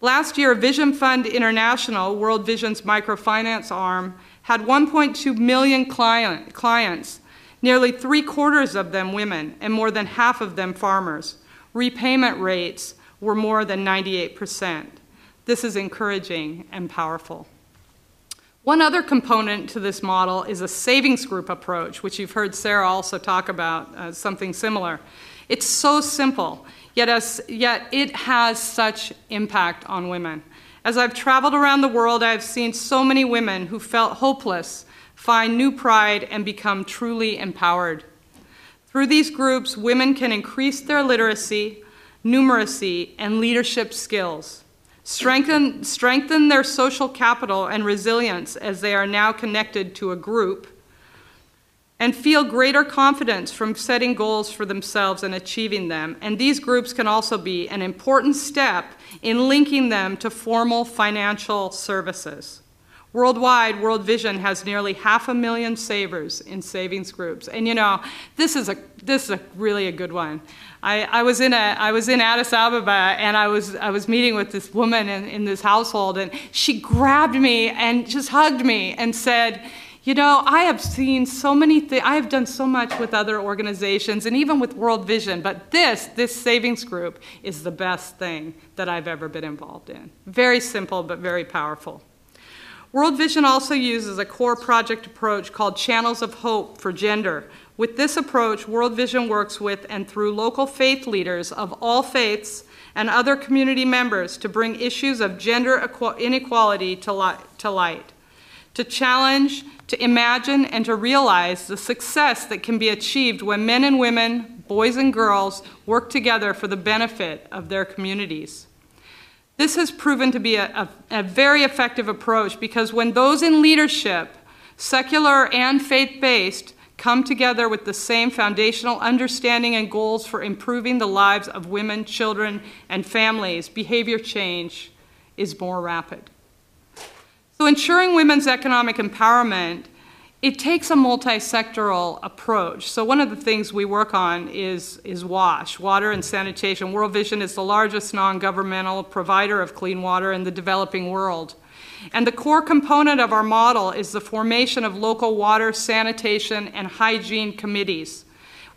Last year, Vision Fund International, World Vision's microfinance arm, had 1.2 million client, clients, nearly three quarters of them women, and more than half of them farmers. Repayment rates were more than 98%. This is encouraging and powerful. One other component to this model is a savings group approach, which you've heard Sarah also talk about, uh, something similar. It's so simple, yet, as, yet it has such impact on women. As I've traveled around the world, I've seen so many women who felt hopeless find new pride and become truly empowered. Through these groups, women can increase their literacy, numeracy, and leadership skills. Strengthen, strengthen their social capital and resilience as they are now connected to a group and feel greater confidence from setting goals for themselves and achieving them. And these groups can also be an important step in linking them to formal financial services. Worldwide, World Vision has nearly half a million savers in savings groups. And you know, this is a, this is a really a good one. I, I, was in a, I was in Addis Ababa and I was, I was meeting with this woman in, in this household, and she grabbed me and just hugged me and said, you know, I have seen so many things, I have done so much with other organizations and even with World Vision, but this, this savings group, is the best thing that I've ever been involved in. Very simple, but very powerful. World Vision also uses a core project approach called Channels of Hope for Gender. With this approach, World Vision works with and through local faith leaders of all faiths and other community members to bring issues of gender inequality to light, to challenge to imagine and to realize the success that can be achieved when men and women, boys and girls, work together for the benefit of their communities. This has proven to be a, a, a very effective approach because when those in leadership, secular and faith based, come together with the same foundational understanding and goals for improving the lives of women, children, and families, behavior change is more rapid. So, ensuring women's economic empowerment, it takes a multi-sectoral approach. So one of the things we work on is, is WASH, water and sanitation. World Vision is the largest non-governmental provider of clean water in the developing world. And the core component of our model is the formation of local water, sanitation, and hygiene committees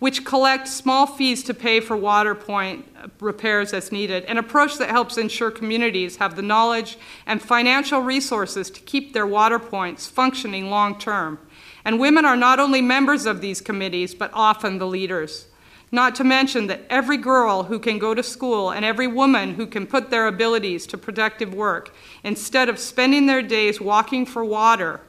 which collect small fees to pay for water point repairs as needed, an approach that helps ensure communities have the knowledge and financial resources to keep their water points functioning long term. And women are not only members of these committees, but often the leaders. Not to mention that every girl who can go to school and every woman who can put their abilities to productive work, instead of spending their days walking for water,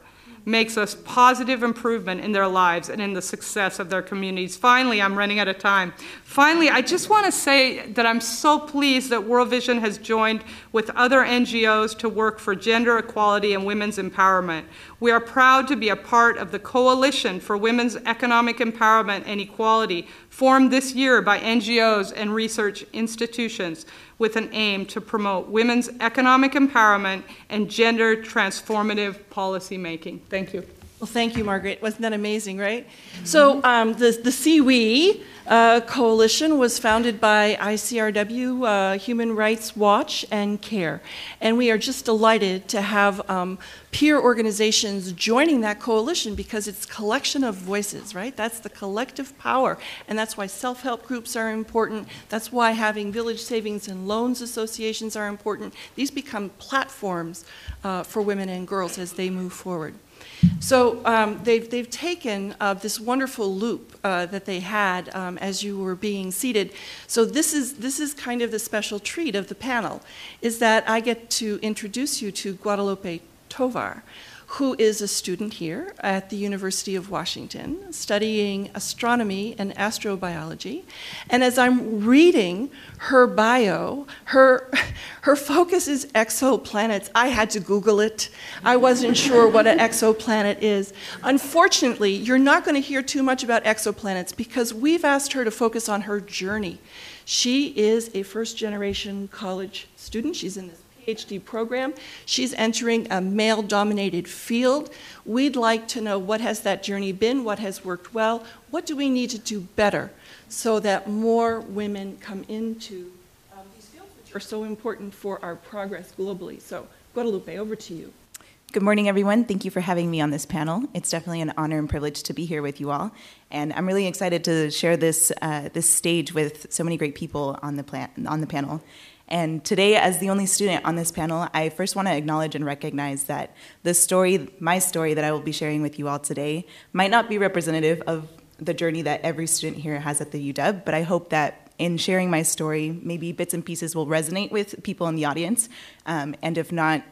makes a positive improvement in their lives and in the success of their communities. Finally, I'm running out of time. Finally, I just want to say that I'm so pleased that World Vision has joined with other NGOs to work for gender equality and women's empowerment. We are proud to be a part of the Coalition for Women's Economic Empowerment and Equality, formed this year by NGOs and research institutions with an aim to promote women's economic empowerment and gender transformative policymaking. Thank you. Well, thank you, Margaret. Wasn't that amazing, right? So, um, the, the CWE uh, Coalition was founded by ICRW, uh, Human Rights Watch, and CARE. And we are just delighted to have um, peer organizations joining that coalition because it's collection of voices, right? That's the collective power. And that's why self help groups are important. That's why having village savings and loans associations are important. These become platforms uh, for women and girls as they move forward. So um, they've, they've taken uh, this wonderful loop uh, that they had um, as you were being seated. So this is, this is kind of the special treat of the panel, is that I get to introduce you to Guadalupe Tovar who is a student here at the University of Washington studying astronomy and astrobiology. And as I'm reading her bio, her, her focus is exoplanets. I had to Google it. I wasn't sure what an exoplanet is. Unfortunately, you're not going to hear too much about exoplanets because we've asked her to focus on her journey. She is a first generation college student. She's in this PhD program. She's entering a male dominated field. We'd like to know what has that journey been, what has worked well, what do we need to do better so that more women come into um, these fields which are so important for our progress globally. So, Guadalupe, over to you. Good morning, everyone. Thank you for having me on this panel. It's definitely an honor and privilege to be here with you all, and I'm really excited to share this uh, this stage with so many great people on the plan- on the panel. And today, as the only student on this panel, I first want to acknowledge and recognize that the story, my story that I will be sharing with you all today, might not be representative of the journey that every student here has at the UW, but I hope that in sharing my story, maybe bits and pieces will resonate with people in the audience, um, and if not,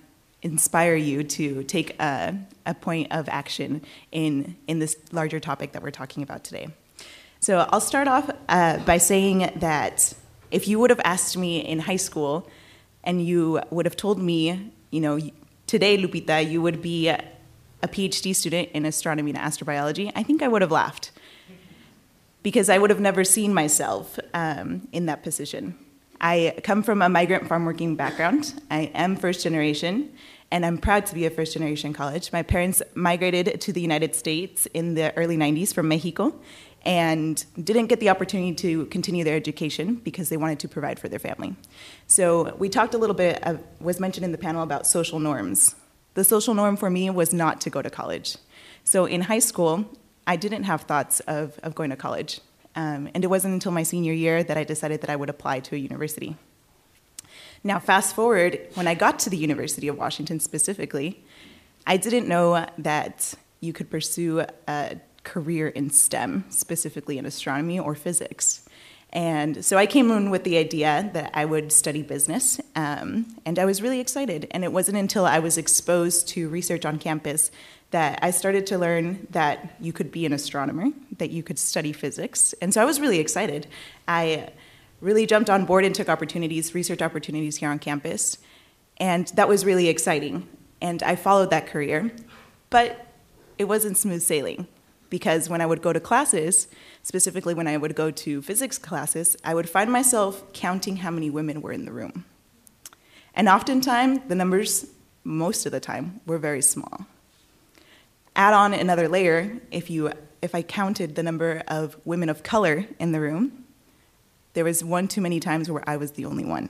inspire you to take a, a point of action in, in this larger topic that we're talking about today. So I'll start off uh, by saying that If you would have asked me in high school and you would have told me, you know, today, Lupita, you would be a PhD student in astronomy and astrobiology, I think I would have laughed because I would have never seen myself um, in that position. I come from a migrant farm working background. I am first generation, and I'm proud to be a first generation college. My parents migrated to the United States in the early 90s from Mexico and didn't get the opportunity to continue their education because they wanted to provide for their family. So we talked a little bit, was mentioned in the panel about social norms. The social norm for me was not to go to college. So in high school, I didn't have thoughts of, of going to college. Um, and it wasn't until my senior year that I decided that I would apply to a university. Now, fast forward, when I got to the University of Washington specifically, I didn't know that you could pursue a career in STEM, specifically in astronomy or physics. And so I came in with the idea that I would study business, um, and I was really excited. And it wasn't until I was exposed to research on campus that I started to learn that you could be an astronomer, that you could study physics. And so I was really excited. I really jumped on board and took opportunities, research opportunities here on campus. And that was really exciting. And I followed that career. But it wasn't smooth sailing because when I would go to classes, specifically when I would go to physics classes, I would find myself counting how many women were in the room. And oftentimes, the numbers, most of the time, were very small. Add on another layer, if, you, if I counted the number of women of color in the room, there was one too many times where I was the only one.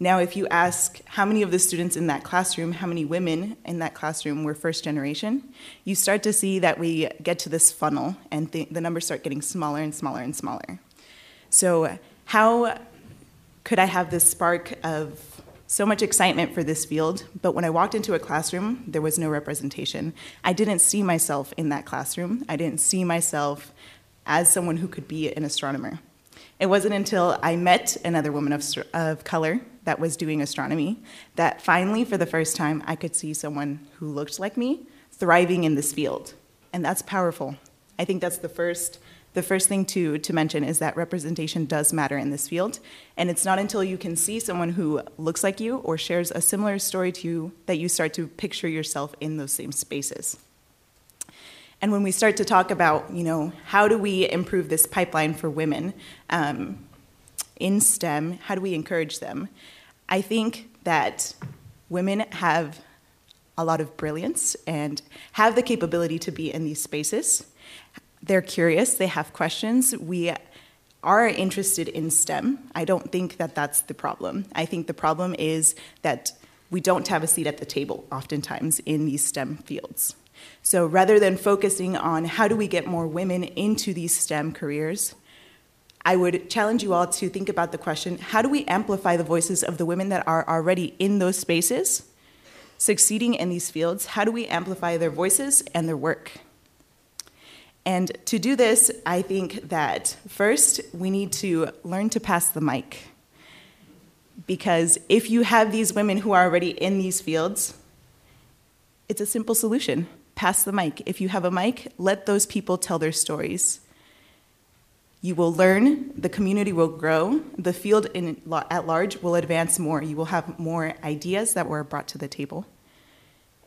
Now, if you ask how many of the students in that classroom, how many women in that classroom were first generation, you start to see that we get to this funnel and th- the numbers start getting smaller and smaller and smaller. So, how could I have this spark of so much excitement for this field, but when I walked into a classroom, there was no representation. I didn't see myself in that classroom. I didn't see myself as someone who could be an astronomer. It wasn't until I met another woman of, of color that was doing astronomy that finally, for the first time, I could see someone who looked like me thriving in this field. And that's powerful. I think that's the first the first thing to, to mention is that representation does matter in this field. And it's not until you can see someone who looks like you or shares a similar story to you that you start to picture yourself in those same spaces. And when we start to talk about, you know, how do we improve this pipeline for women um, in STEM, how do we encourage them? I think that women have a lot of brilliance and have the capability to be in these spaces. They're curious, they have questions. We are interested in STEM. I don't think that that's the problem. I think the problem is that we don't have a seat at the table oftentimes in these STEM fields. So rather than focusing on how do we get more women into these STEM careers, I would challenge you all to think about the question how do we amplify the voices of the women that are already in those spaces, succeeding in these fields? How do we amplify their voices and their work? And to do this, I think that first we need to learn to pass the mic. Because if you have these women who are already in these fields, it's a simple solution pass the mic. If you have a mic, let those people tell their stories. You will learn, the community will grow, the field in, at large will advance more. You will have more ideas that were brought to the table.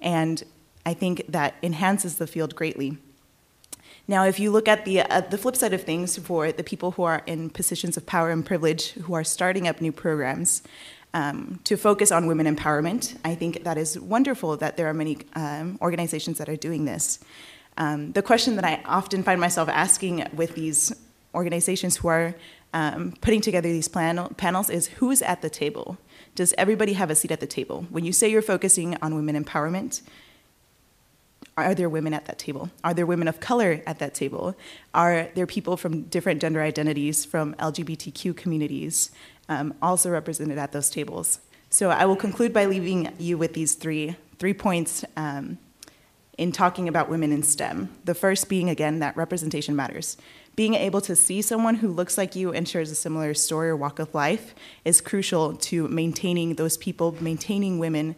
And I think that enhances the field greatly. Now, if you look at the, uh, the flip side of things for the people who are in positions of power and privilege who are starting up new programs, um, to focus on women empowerment. I think that is wonderful that there are many um, organizations that are doing this. Um, the question that I often find myself asking with these organizations who are um, putting together these plan- panels is who's at the table? Does everybody have a seat at the table? When you say you're focusing on women empowerment, are there women at that table? Are there women of color at that table? Are there people from different gender identities, from LGBTQ communities? Um, also represented at those tables. So I will conclude by leaving you with these three, three points um, in talking about women in STEM. The first being, again, that representation matters. Being able to see someone who looks like you and shares a similar story or walk of life is crucial to maintaining those people, maintaining women.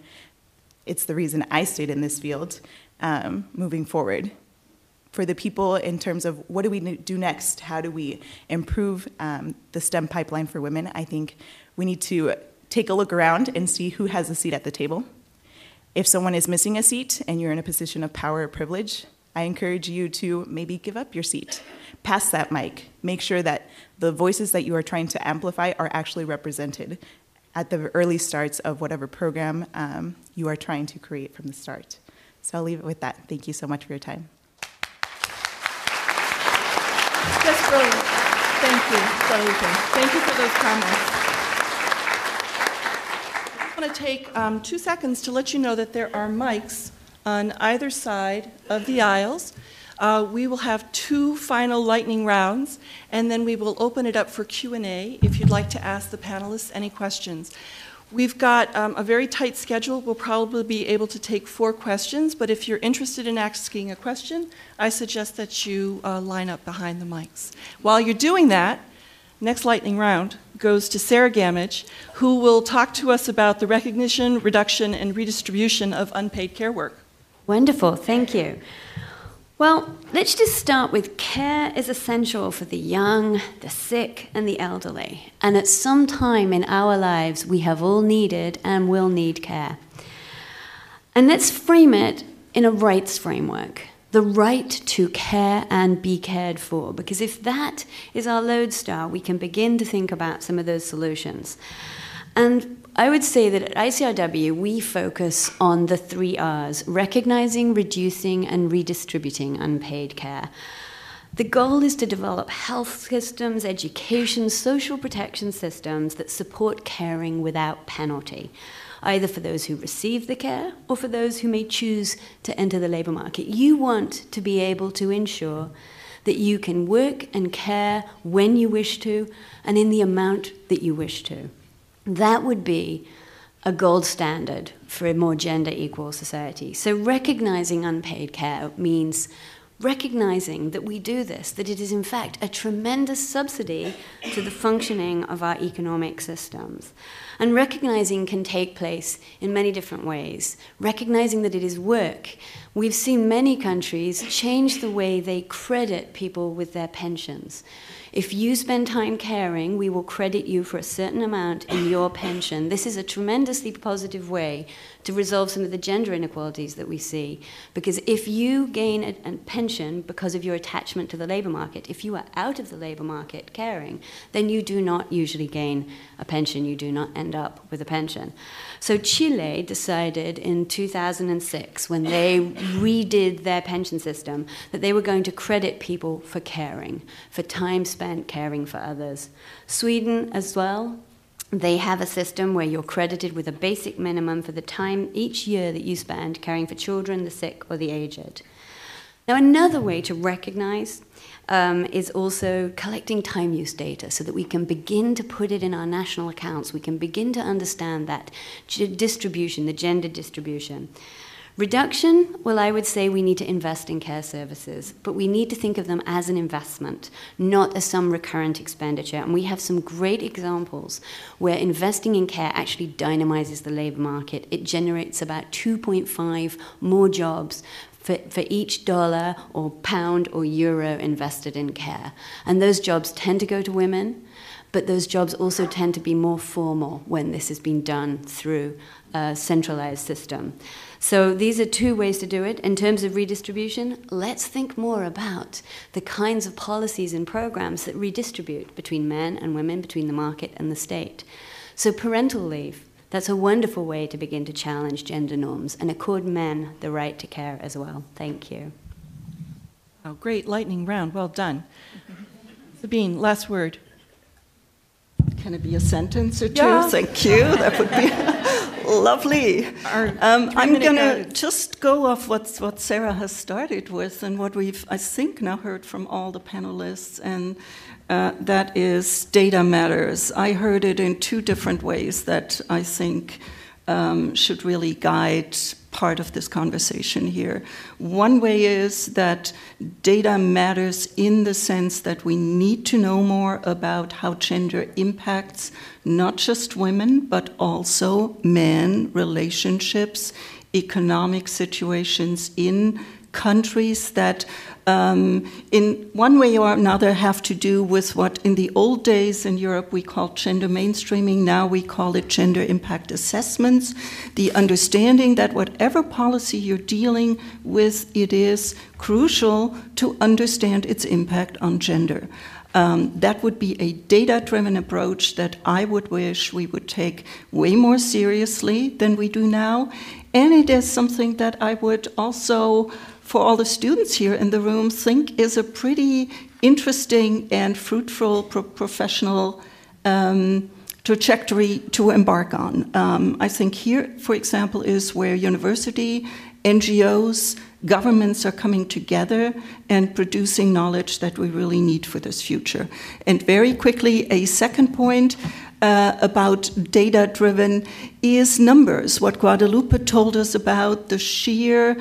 It's the reason I stayed in this field um, moving forward. For the people in terms of what do we do next? How do we improve um, the STEM pipeline for women? I think we need to take a look around and see who has a seat at the table. If someone is missing a seat and you're in a position of power or privilege, I encourage you to maybe give up your seat. Pass that mic. Make sure that the voices that you are trying to amplify are actually represented at the early starts of whatever program um, you are trying to create from the start. So I'll leave it with that. Thank you so much for your time. That's Thank you, Thank you for those comments. I want to take um, two seconds to let you know that there are mics on either side of the aisles. Uh, we will have two final lightning rounds, and then we will open it up for Q&A if you'd like to ask the panelists any questions. We've got um, a very tight schedule. We'll probably be able to take four questions, but if you're interested in asking a question, I suggest that you uh, line up behind the mics. While you're doing that, next lightning round goes to Sarah Gammage, who will talk to us about the recognition, reduction, and redistribution of unpaid care work. Wonderful, thank you. Well, let's just start with care is essential for the young, the sick, and the elderly. And at some time in our lives, we have all needed and will need care. And let's frame it in a rights framework the right to care and be cared for. Because if that is our lodestar, we can begin to think about some of those solutions. And I would say that at ICRW, we focus on the three R's recognizing, reducing, and redistributing unpaid care. The goal is to develop health systems, education, social protection systems that support caring without penalty, either for those who receive the care or for those who may choose to enter the labour market. You want to be able to ensure that you can work and care when you wish to and in the amount that you wish to. That would be a gold standard for a more gender equal society. So, recognizing unpaid care means recognizing that we do this, that it is in fact a tremendous subsidy to the functioning of our economic systems. And recognizing can take place in many different ways. Recognizing that it is work. We've seen many countries change the way they credit people with their pensions. If you spend time caring, we will credit you for a certain amount in your pension. This is a tremendously positive way to resolve some of the gender inequalities that we see. Because if you gain a, a pension because of your attachment to the labor market, if you are out of the labor market caring, then you do not usually gain a pension. You do not end up with a pension. So Chile decided in 2006, when they redid their pension system, that they were going to credit people for caring, for time spent caring for others. Sweden as well. They have a system where you're credited with a basic minimum for the time each year that you spend caring for children, the sick, or the aged. Now, another way to recognize um, is also collecting time use data so that we can begin to put it in our national accounts. We can begin to understand that distribution, the gender distribution. Reduction, well, I would say we need to invest in care services, but we need to think of them as an investment, not as some recurrent expenditure. And we have some great examples where investing in care actually dynamizes the labor market. It generates about 2.5 more jobs for, for each dollar or pound or euro invested in care. And those jobs tend to go to women, but those jobs also tend to be more formal when this has been done through a centralized system. So these are two ways to do it. In terms of redistribution, let's think more about the kinds of policies and programs that redistribute between men and women, between the market and the state. So parental leave that's a wonderful way to begin to challenge gender norms and accord men the right to care as well. Thank you. Oh, great lightning round. Well done. Sabine, last word. Can it be a sentence or two? Yeah. Thank you. That would be lovely. Um, I'm going to just go off what, what Sarah has started with and what we've, I think, now heard from all the panelists and uh, that is data matters. I heard it in two different ways that I think um, should really guide part of this conversation here. One way is that data matters in the sense that we need to know more about how gender impacts not just women, but also men, relationships, economic situations in countries that um, in one way or another have to do with what in the old days in Europe we called gender mainstreaming. Now we call it gender impact assessments. The understanding that whatever policy you're dealing with, it is crucial to understand its impact on gender. Um, that would be a data driven approach that I would wish we would take way more seriously than we do now. And it is something that I would also for all the students here in the room think is a pretty interesting and fruitful pro- professional um, trajectory to embark on. Um, I think here, for example, is where university, NGOs, governments are coming together and producing knowledge that we really need for this future. And very quickly, a second point. Uh, about data driven is numbers. What Guadalupe told us about the sheer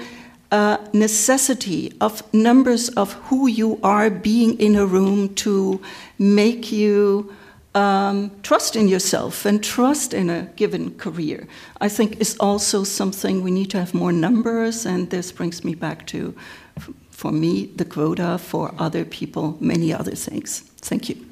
necessity of numbers of who you are being in a room to make you um, trust in yourself and trust in a given career, I think is also something we need to have more numbers. And this brings me back to, for me, the quota, for other people, many other things. Thank you.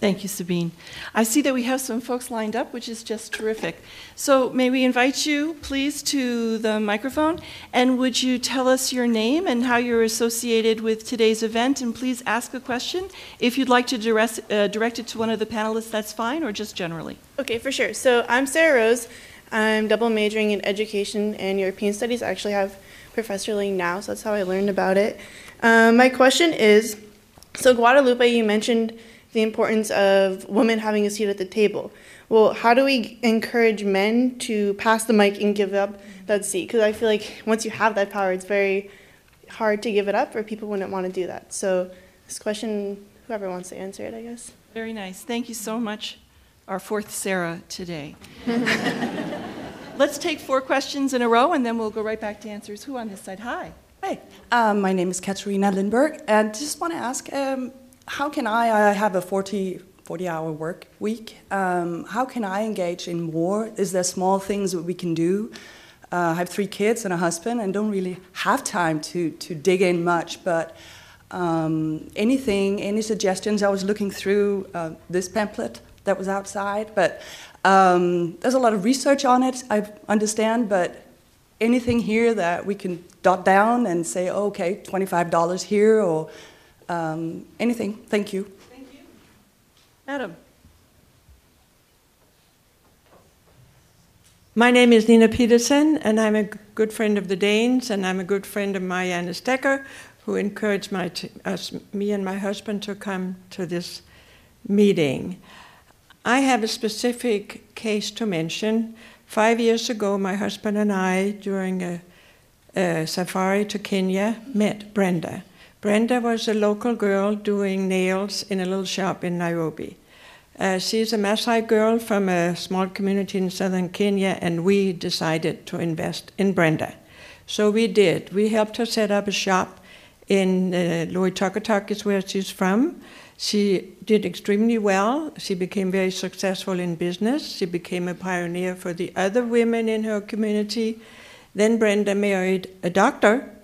Thank you, Sabine. I see that we have some folks lined up, which is just terrific. So, may we invite you, please, to the microphone? And would you tell us your name and how you're associated with today's event? And please ask a question. If you'd like to direct, uh, direct it to one of the panelists, that's fine, or just generally. Okay, for sure. So, I'm Sarah Rose. I'm double majoring in education and European studies. I actually have Professor Ling now, so that's how I learned about it. Um, my question is so, Guadalupe, you mentioned the importance of women having a seat at the table. Well, how do we encourage men to pass the mic and give up that seat? Because I feel like once you have that power, it's very hard to give it up, or people wouldn't want to do that. So, this question, whoever wants to answer it, I guess. Very nice. Thank you so much, our fourth Sarah today. Let's take four questions in a row, and then we'll go right back to answers. Who on this side? Hi. Hi, um, my name is Katarina Lindberg, and just want to ask um, how can I, I have a 40, 40 hour work week, um, how can I engage in more? Is there small things that we can do? Uh, I have three kids and a husband and don't really have time to, to dig in much, but um, anything, any suggestions? I was looking through uh, this pamphlet that was outside, but um, there's a lot of research on it, I understand, but anything here that we can dot down and say, oh, okay, $25 here or um, anything. Thank you. Thank you. Adam. My name is Nina Petersen, and I'm a good friend of the Danes, and I'm a good friend of Marianne Stecker, who encouraged my t- us, me and my husband to come to this meeting. I have a specific case to mention. Five years ago, my husband and I, during a, a safari to Kenya, met Brenda. Brenda was a local girl doing nails in a little shop in Nairobi. Uh, she's a Maasai girl from a small community in southern Kenya, and we decided to invest in Brenda. So we did. We helped her set up a shop in uh, is where she's from. She did extremely well. She became very successful in business. She became a pioneer for the other women in her community. Then Brenda married a doctor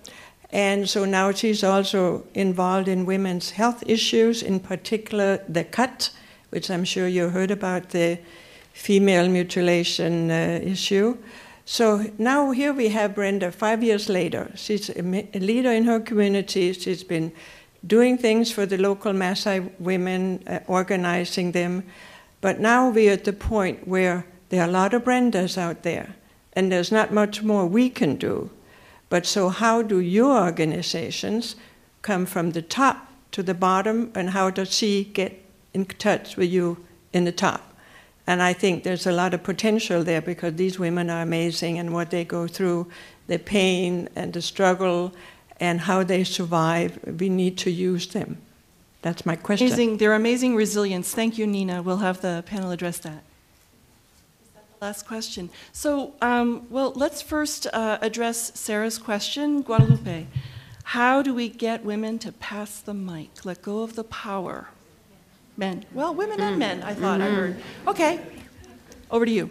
and so now she's also involved in women's health issues, in particular the cut, which I'm sure you heard about the female mutilation uh, issue. So now here we have Brenda five years later. She's a, leader in her community. She's been doing things for the local Maasai women, uh, organizing them. But now we're at the point where there are a lot of Brendas out there, and there's not much more we can do. But so, how do your organizations come from the top to the bottom, and how does she get in touch with you in the top? And I think there's a lot of potential there because these women are amazing and what they go through, the pain and the struggle, and how they survive. We need to use them. That's my question. Amazing. They're amazing resilience. Thank you, Nina. We'll have the panel address that. Last question. So, um, well, let's first uh, address Sarah's question, Guadalupe. How do we get women to pass the mic, let go of the power? Men. Well, women and men, I thought mm-hmm. I heard. Okay, over to you.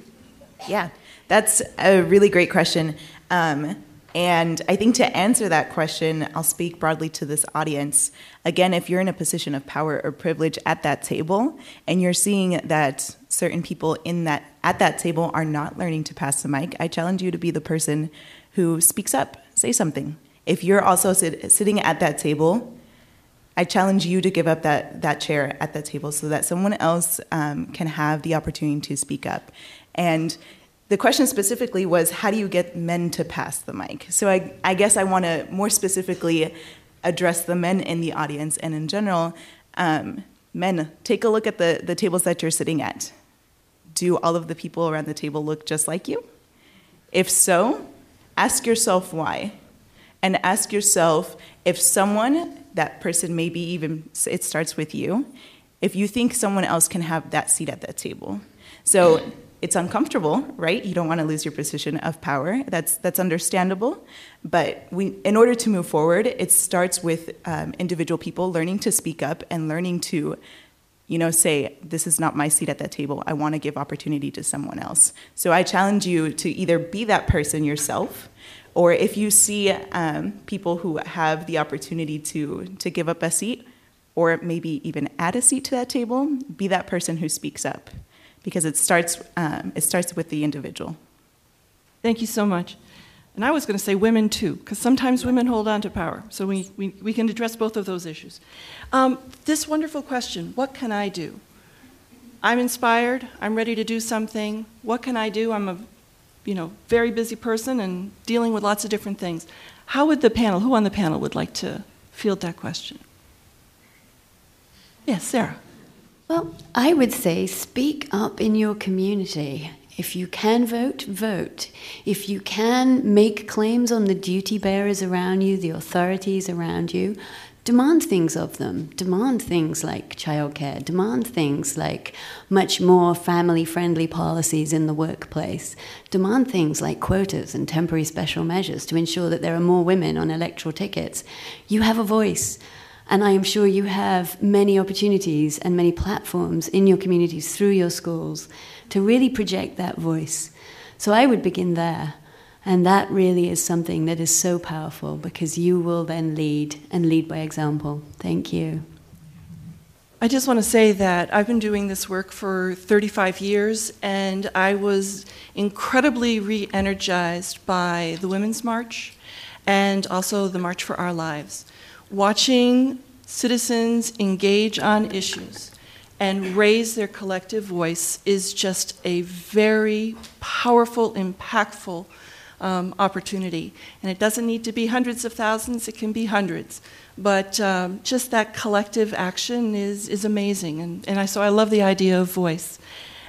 Yeah, that's a really great question. Um, And I think to answer that question, I'll speak broadly to this audience. Again, if you're in a position of power or privilege at that table and you're seeing that certain people in that at that table are not learning to pass the mic, I challenge you to be the person who speaks up, say something. If you're also sit, sitting at that table, I challenge you to give up that, that chair at that table so that someone else um, can have the opportunity to speak up. And the question specifically was how do you get men to pass the mic? So I, I guess I want to more specifically address the men in the audience and in general. Um, men, take a look at the, the tables that you're sitting at. Do all of the people around the table look just like you? If so, ask yourself why. And ask yourself if someone, that person maybe even, it starts with you, if you think someone else can have that seat at that table. So it's uncomfortable, right? You don't want to lose your position of power. That's that's understandable, but we, in order to move forward, it starts with um, individual people learning to speak up and learning to, you know, say this is not my seat at that table. I want to give opportunity to someone else. So I challenge you to either be that person yourself, or if you see um, people who have the opportunity to to give up a seat, or maybe even add a seat to that table, be that person who speaks up because it starts, um, it starts with the individual. Thank you so much. And I was going to say women too, because sometimes women hold on to power. So we, we, we can address both of those issues. Um, this wonderful question what can I do? I'm inspired. I'm ready to do something. What can I do? I'm a you know, very busy person and dealing with lots of different things. How would the panel, who on the panel would like to field that question? Yes, Sarah. Well, I would say speak up in your community. If you can vote, vote. If you can make claims on the duty bearers around you, the authorities around you, demand things of them. Demand things like childcare. Demand things like much more family friendly policies in the workplace. Demand things like quotas and temporary special measures to ensure that there are more women on electoral tickets. You have a voice. And I am sure you have many opportunities and many platforms in your communities through your schools to really project that voice. So I would begin there. And that really is something that is so powerful because you will then lead and lead by example. Thank you. I just want to say that I've been doing this work for 35 years, and I was incredibly re energized by the Women's March and also the March for Our Lives watching citizens engage on issues and raise their collective voice is just a very powerful, impactful um, opportunity. And it doesn't need to be hundreds of thousands, it can be hundreds. But um, just that collective action is, is amazing. And, and I, so I love the idea of voice.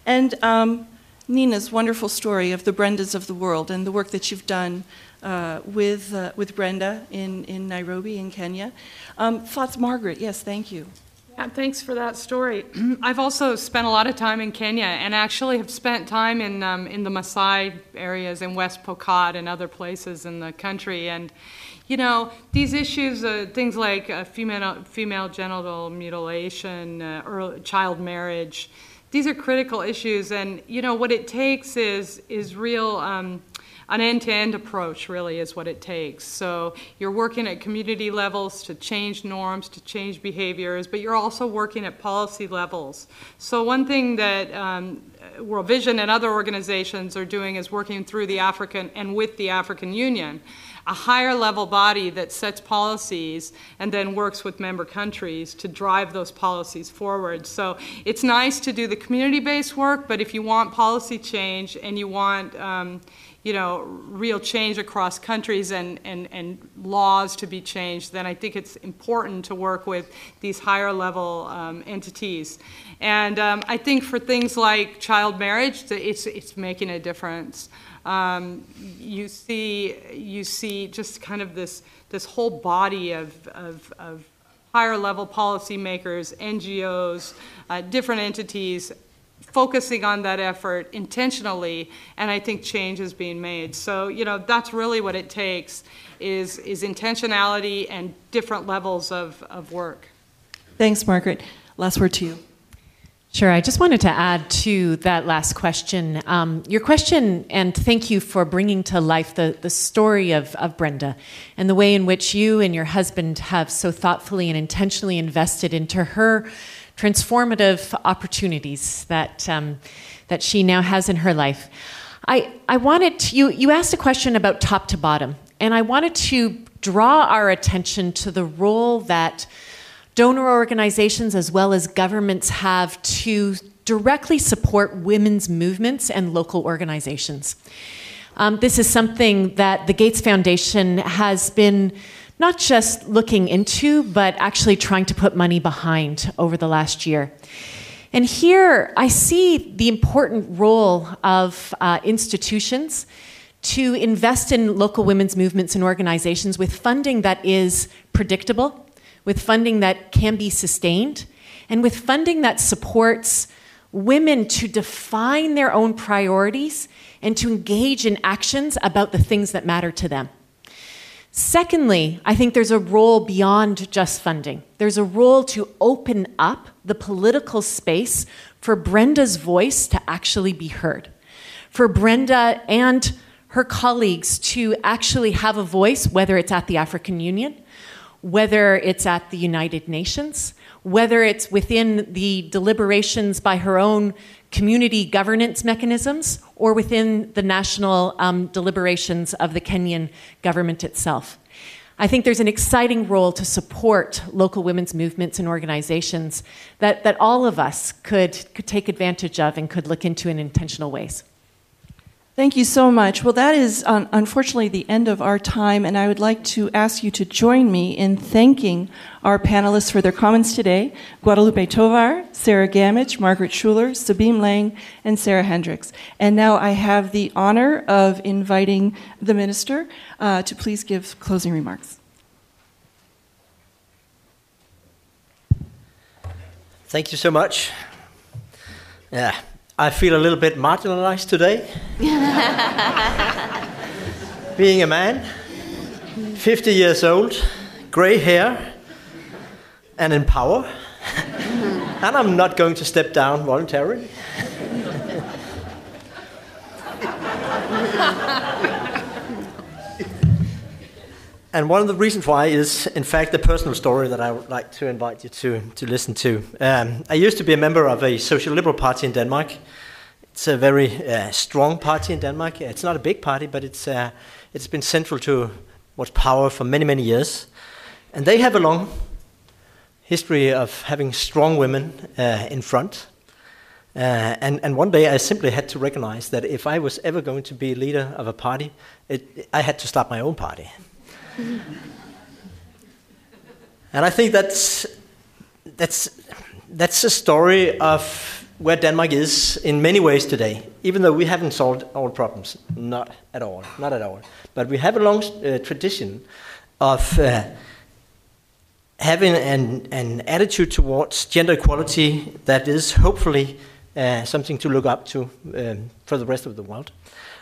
And um, Nina's wonderful story of the Brendas of the world and the work that you've done uh, with, uh, with Brenda in, in Nairobi, in Kenya. Um, thoughts, Margaret? Yes, thank you. Yeah, thanks for that story. I've also spent a lot of time in Kenya and actually have spent time in, um, in the Maasai areas in West Pokot and other places in the country. And, you know, these issues, uh, things like uh, female, female genital mutilation, uh, early, child marriage, these are critical issues. And, you know, what it takes is, is real. Um, an end-to-end approach really is what it takes. So you're working at community levels to change norms, to change behaviors, but you're also working at policy levels. So one thing that um, World Vision and other organizations are doing is working through the African and with the African Union a higher level body that sets policies and then works with member countries to drive those policies forward. So it's nice to do the community based work, but if you want policy change and you want um, you know, real change across countries and, and, and laws to be changed, then I think it's important to work with these higher level um, entities. And um, I think for things like child marriage, it's, it's making a difference. Um, you see, you see just kind of this, this whole body of, of, of higher level policymakers, NGOs, uh, different entities focusing on that effort intentionally, and I think change is being made. So, you know, that's really what it takes is, is intentionality and different levels of, of work. Thanks, Margaret. Last word to you. Sure. I just wanted to add to that last question. Um, your question, and thank you for bringing to life the, the story of, of Brenda and the way in which you and your husband have so thoughtfully and intentionally invested into her transformative opportunities that, um, that she now has in her life. I, I wanted to, you, you asked a question about top to bottom, and I wanted to draw our attention to the role that donor organizations as well as governments have to directly support women's movements and local organizations. Um, this is something that the Gates Foundation has been not just looking into, but actually trying to put money behind over the last year. And here I see the important role of uh, institutions to invest in local women's movements and organizations with funding that is predictable with funding that can be sustained, and with funding that supports women to define their own priorities and to engage in actions about the things that matter to them. Secondly, I think there's a role beyond just funding. There's a role to open up the political space for Brenda's voice to actually be heard. For Brenda and her colleagues to actually have a voice, whether it's at the African Union, whether it's at the United Nations, whether it's within the deliberations by her own community governance mechanisms, or within the national um, deliberations of the Kenyan government itself. I think there's an exciting role to support local women's movements and organizations that, that all of us could, could take advantage of and could look into in intentional ways. Thank you so much. Well, that is um, unfortunately the end of our time, and I would like to ask you to join me in thanking our panelists for their comments today Guadalupe Tovar, Sarah Gammage, Margaret Schuler, Sabine Lang, and Sarah Hendriks. And now I have the honor of inviting the minister uh, to please give closing remarks. Thank you so much. Yeah, I feel a little bit marginalized today. Being a man, 50 years old, gray hair, and in power. and I'm not going to step down voluntarily. And one of the reasons why is, in fact, a personal story that I would like to invite you to, to listen to. Um, I used to be a member of a social liberal party in Denmark. It's a very uh, strong party in Denmark. It's not a big party, but it's, uh, it's been central to what's power for many, many years. And they have a long history of having strong women uh, in front. Uh, and, and one day I simply had to recognize that if I was ever going to be leader of a party, it, I had to start my own party and I think that's, that's, that's a story of where Denmark is in many ways today, even though we haven't solved all problems. Not at all, not at all. But we have a long uh, tradition of uh, having an, an attitude towards gender equality that is hopefully uh, something to look up to um, for the rest of the world.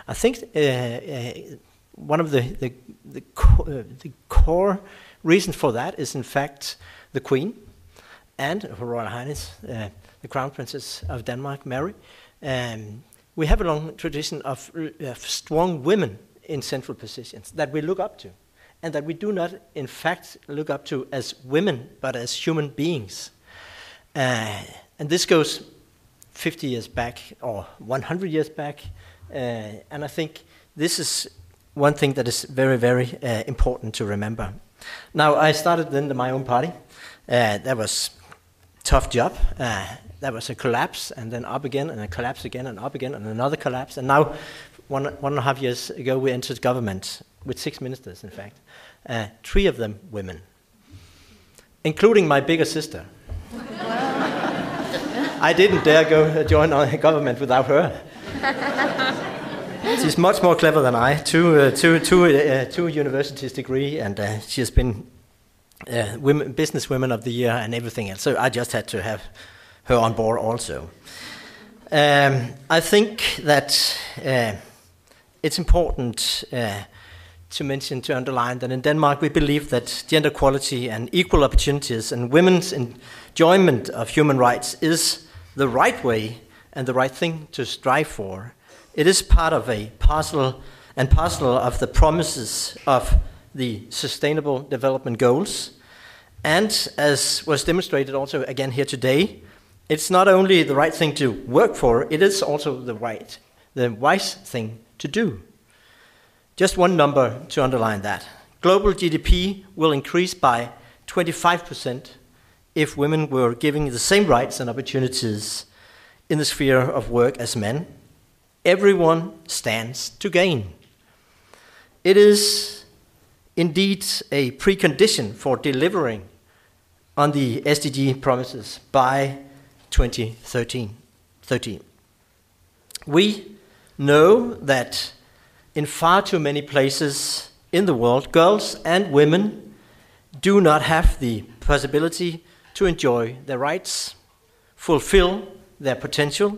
I think uh, uh, one of the, the, the, co- uh, the, core reasons for that is, in fact, the Queen and Her Royal Highness, uh, the Crown Princess of Denmark, Mary. Um, we have a long tradition of, uh, of strong women in central positions that we look up to, and that we do not, in fact, look up to as women, but as human beings. Uh, and this goes 50 years back or 100 years back, uh, and I think this is one thing that is very, very uh, important to remember. Now, I started then my own party. Uh, that was tough job. Uh, that was a collapse, and then up again, and a collapse again, and up again, and another collapse. And now, one, one and a half years ago, we entered government with six ministers, in fact. Uh, three of them women, including my bigger sister. I didn't dare go join our government without her. She's much more clever than I. Two, uh, two, two, uh, two universities degree, and uh, she has been uh, women, business women of the year and everything else. So I just had to have her on board also. Um, I think that uh, it's important uh, to mention, to underline that in Denmark we believe that gender equality and equal opportunities and women's enjoyment of human rights is the right way and the right thing to strive for. It is part of a parcel and parcel of the promises of the Sustainable Development Goals. And as was demonstrated also again here today, it's not only the right thing to work for, it is also the right, the wise thing to do. Just one number to underline that. Global GDP will increase by 25% if women were given the same rights and opportunities in the sphere of work as men. Everyone stands to gain. It is indeed a precondition for delivering on the SDG promises by 2013. 13. We know that in far too many places in the world, girls and women do not have the possibility to enjoy their rights, fulfill their potential,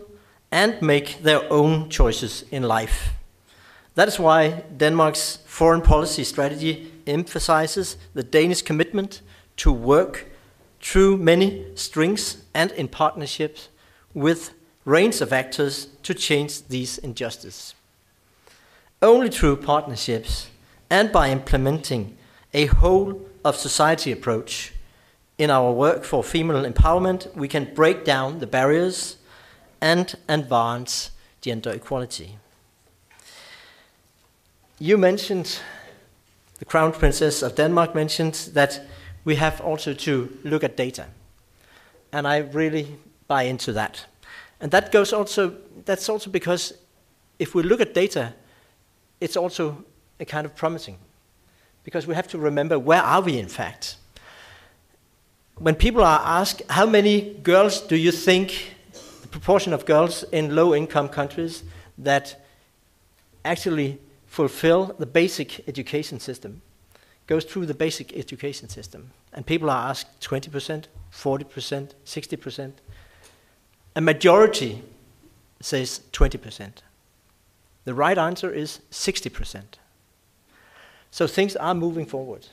and make their own choices in life. That is why Denmark's foreign policy strategy emphasizes the Danish commitment to work through many strings and in partnerships with range of actors to change these injustices. Only through partnerships and by implementing a whole of society approach in our work for female empowerment, we can break down the barriers and advance gender equality. You mentioned, the Crown Princess of Denmark mentioned that we have also to look at data. And I really buy into that. And that goes also, that's also because if we look at data, it's also a kind of promising. Because we have to remember where are we in fact? When people are asked, how many girls do you think, the proportion of girls in low income countries that actually fulfill the basic education system, goes through the basic education system. And people are asked 20%, 40%, 60%. A majority says 20%. The right answer is 60%. So things are moving forward.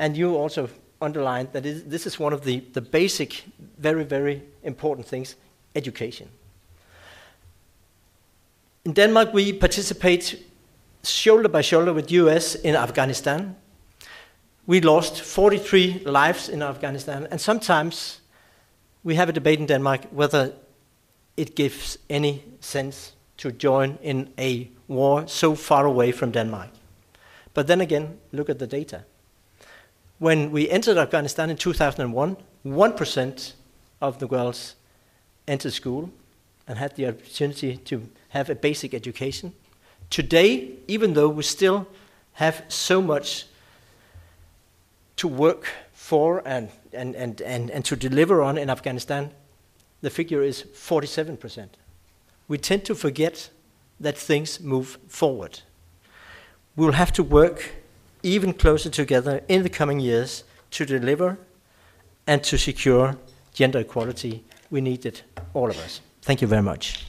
And you also underlined that this is one of the, the basic, very, very important things education. In Denmark, we participate shoulder by shoulder with US in Afghanistan. We lost 43 lives in Afghanistan, and sometimes we have a debate in Denmark whether it gives any sense to join in a war so far away from Denmark. But then again, look at the data. When we entered Afghanistan in 2001, 1% of the girls entered school and had the opportunity to have a basic education. Today, even though we still have so much to work for and, and, and, and, and to deliver on in Afghanistan, the figure is 47%. We tend to forget that things move forward. We will have to work even closer together in the coming years to deliver and to secure gender equality. We need it, all of us. Thank you very much.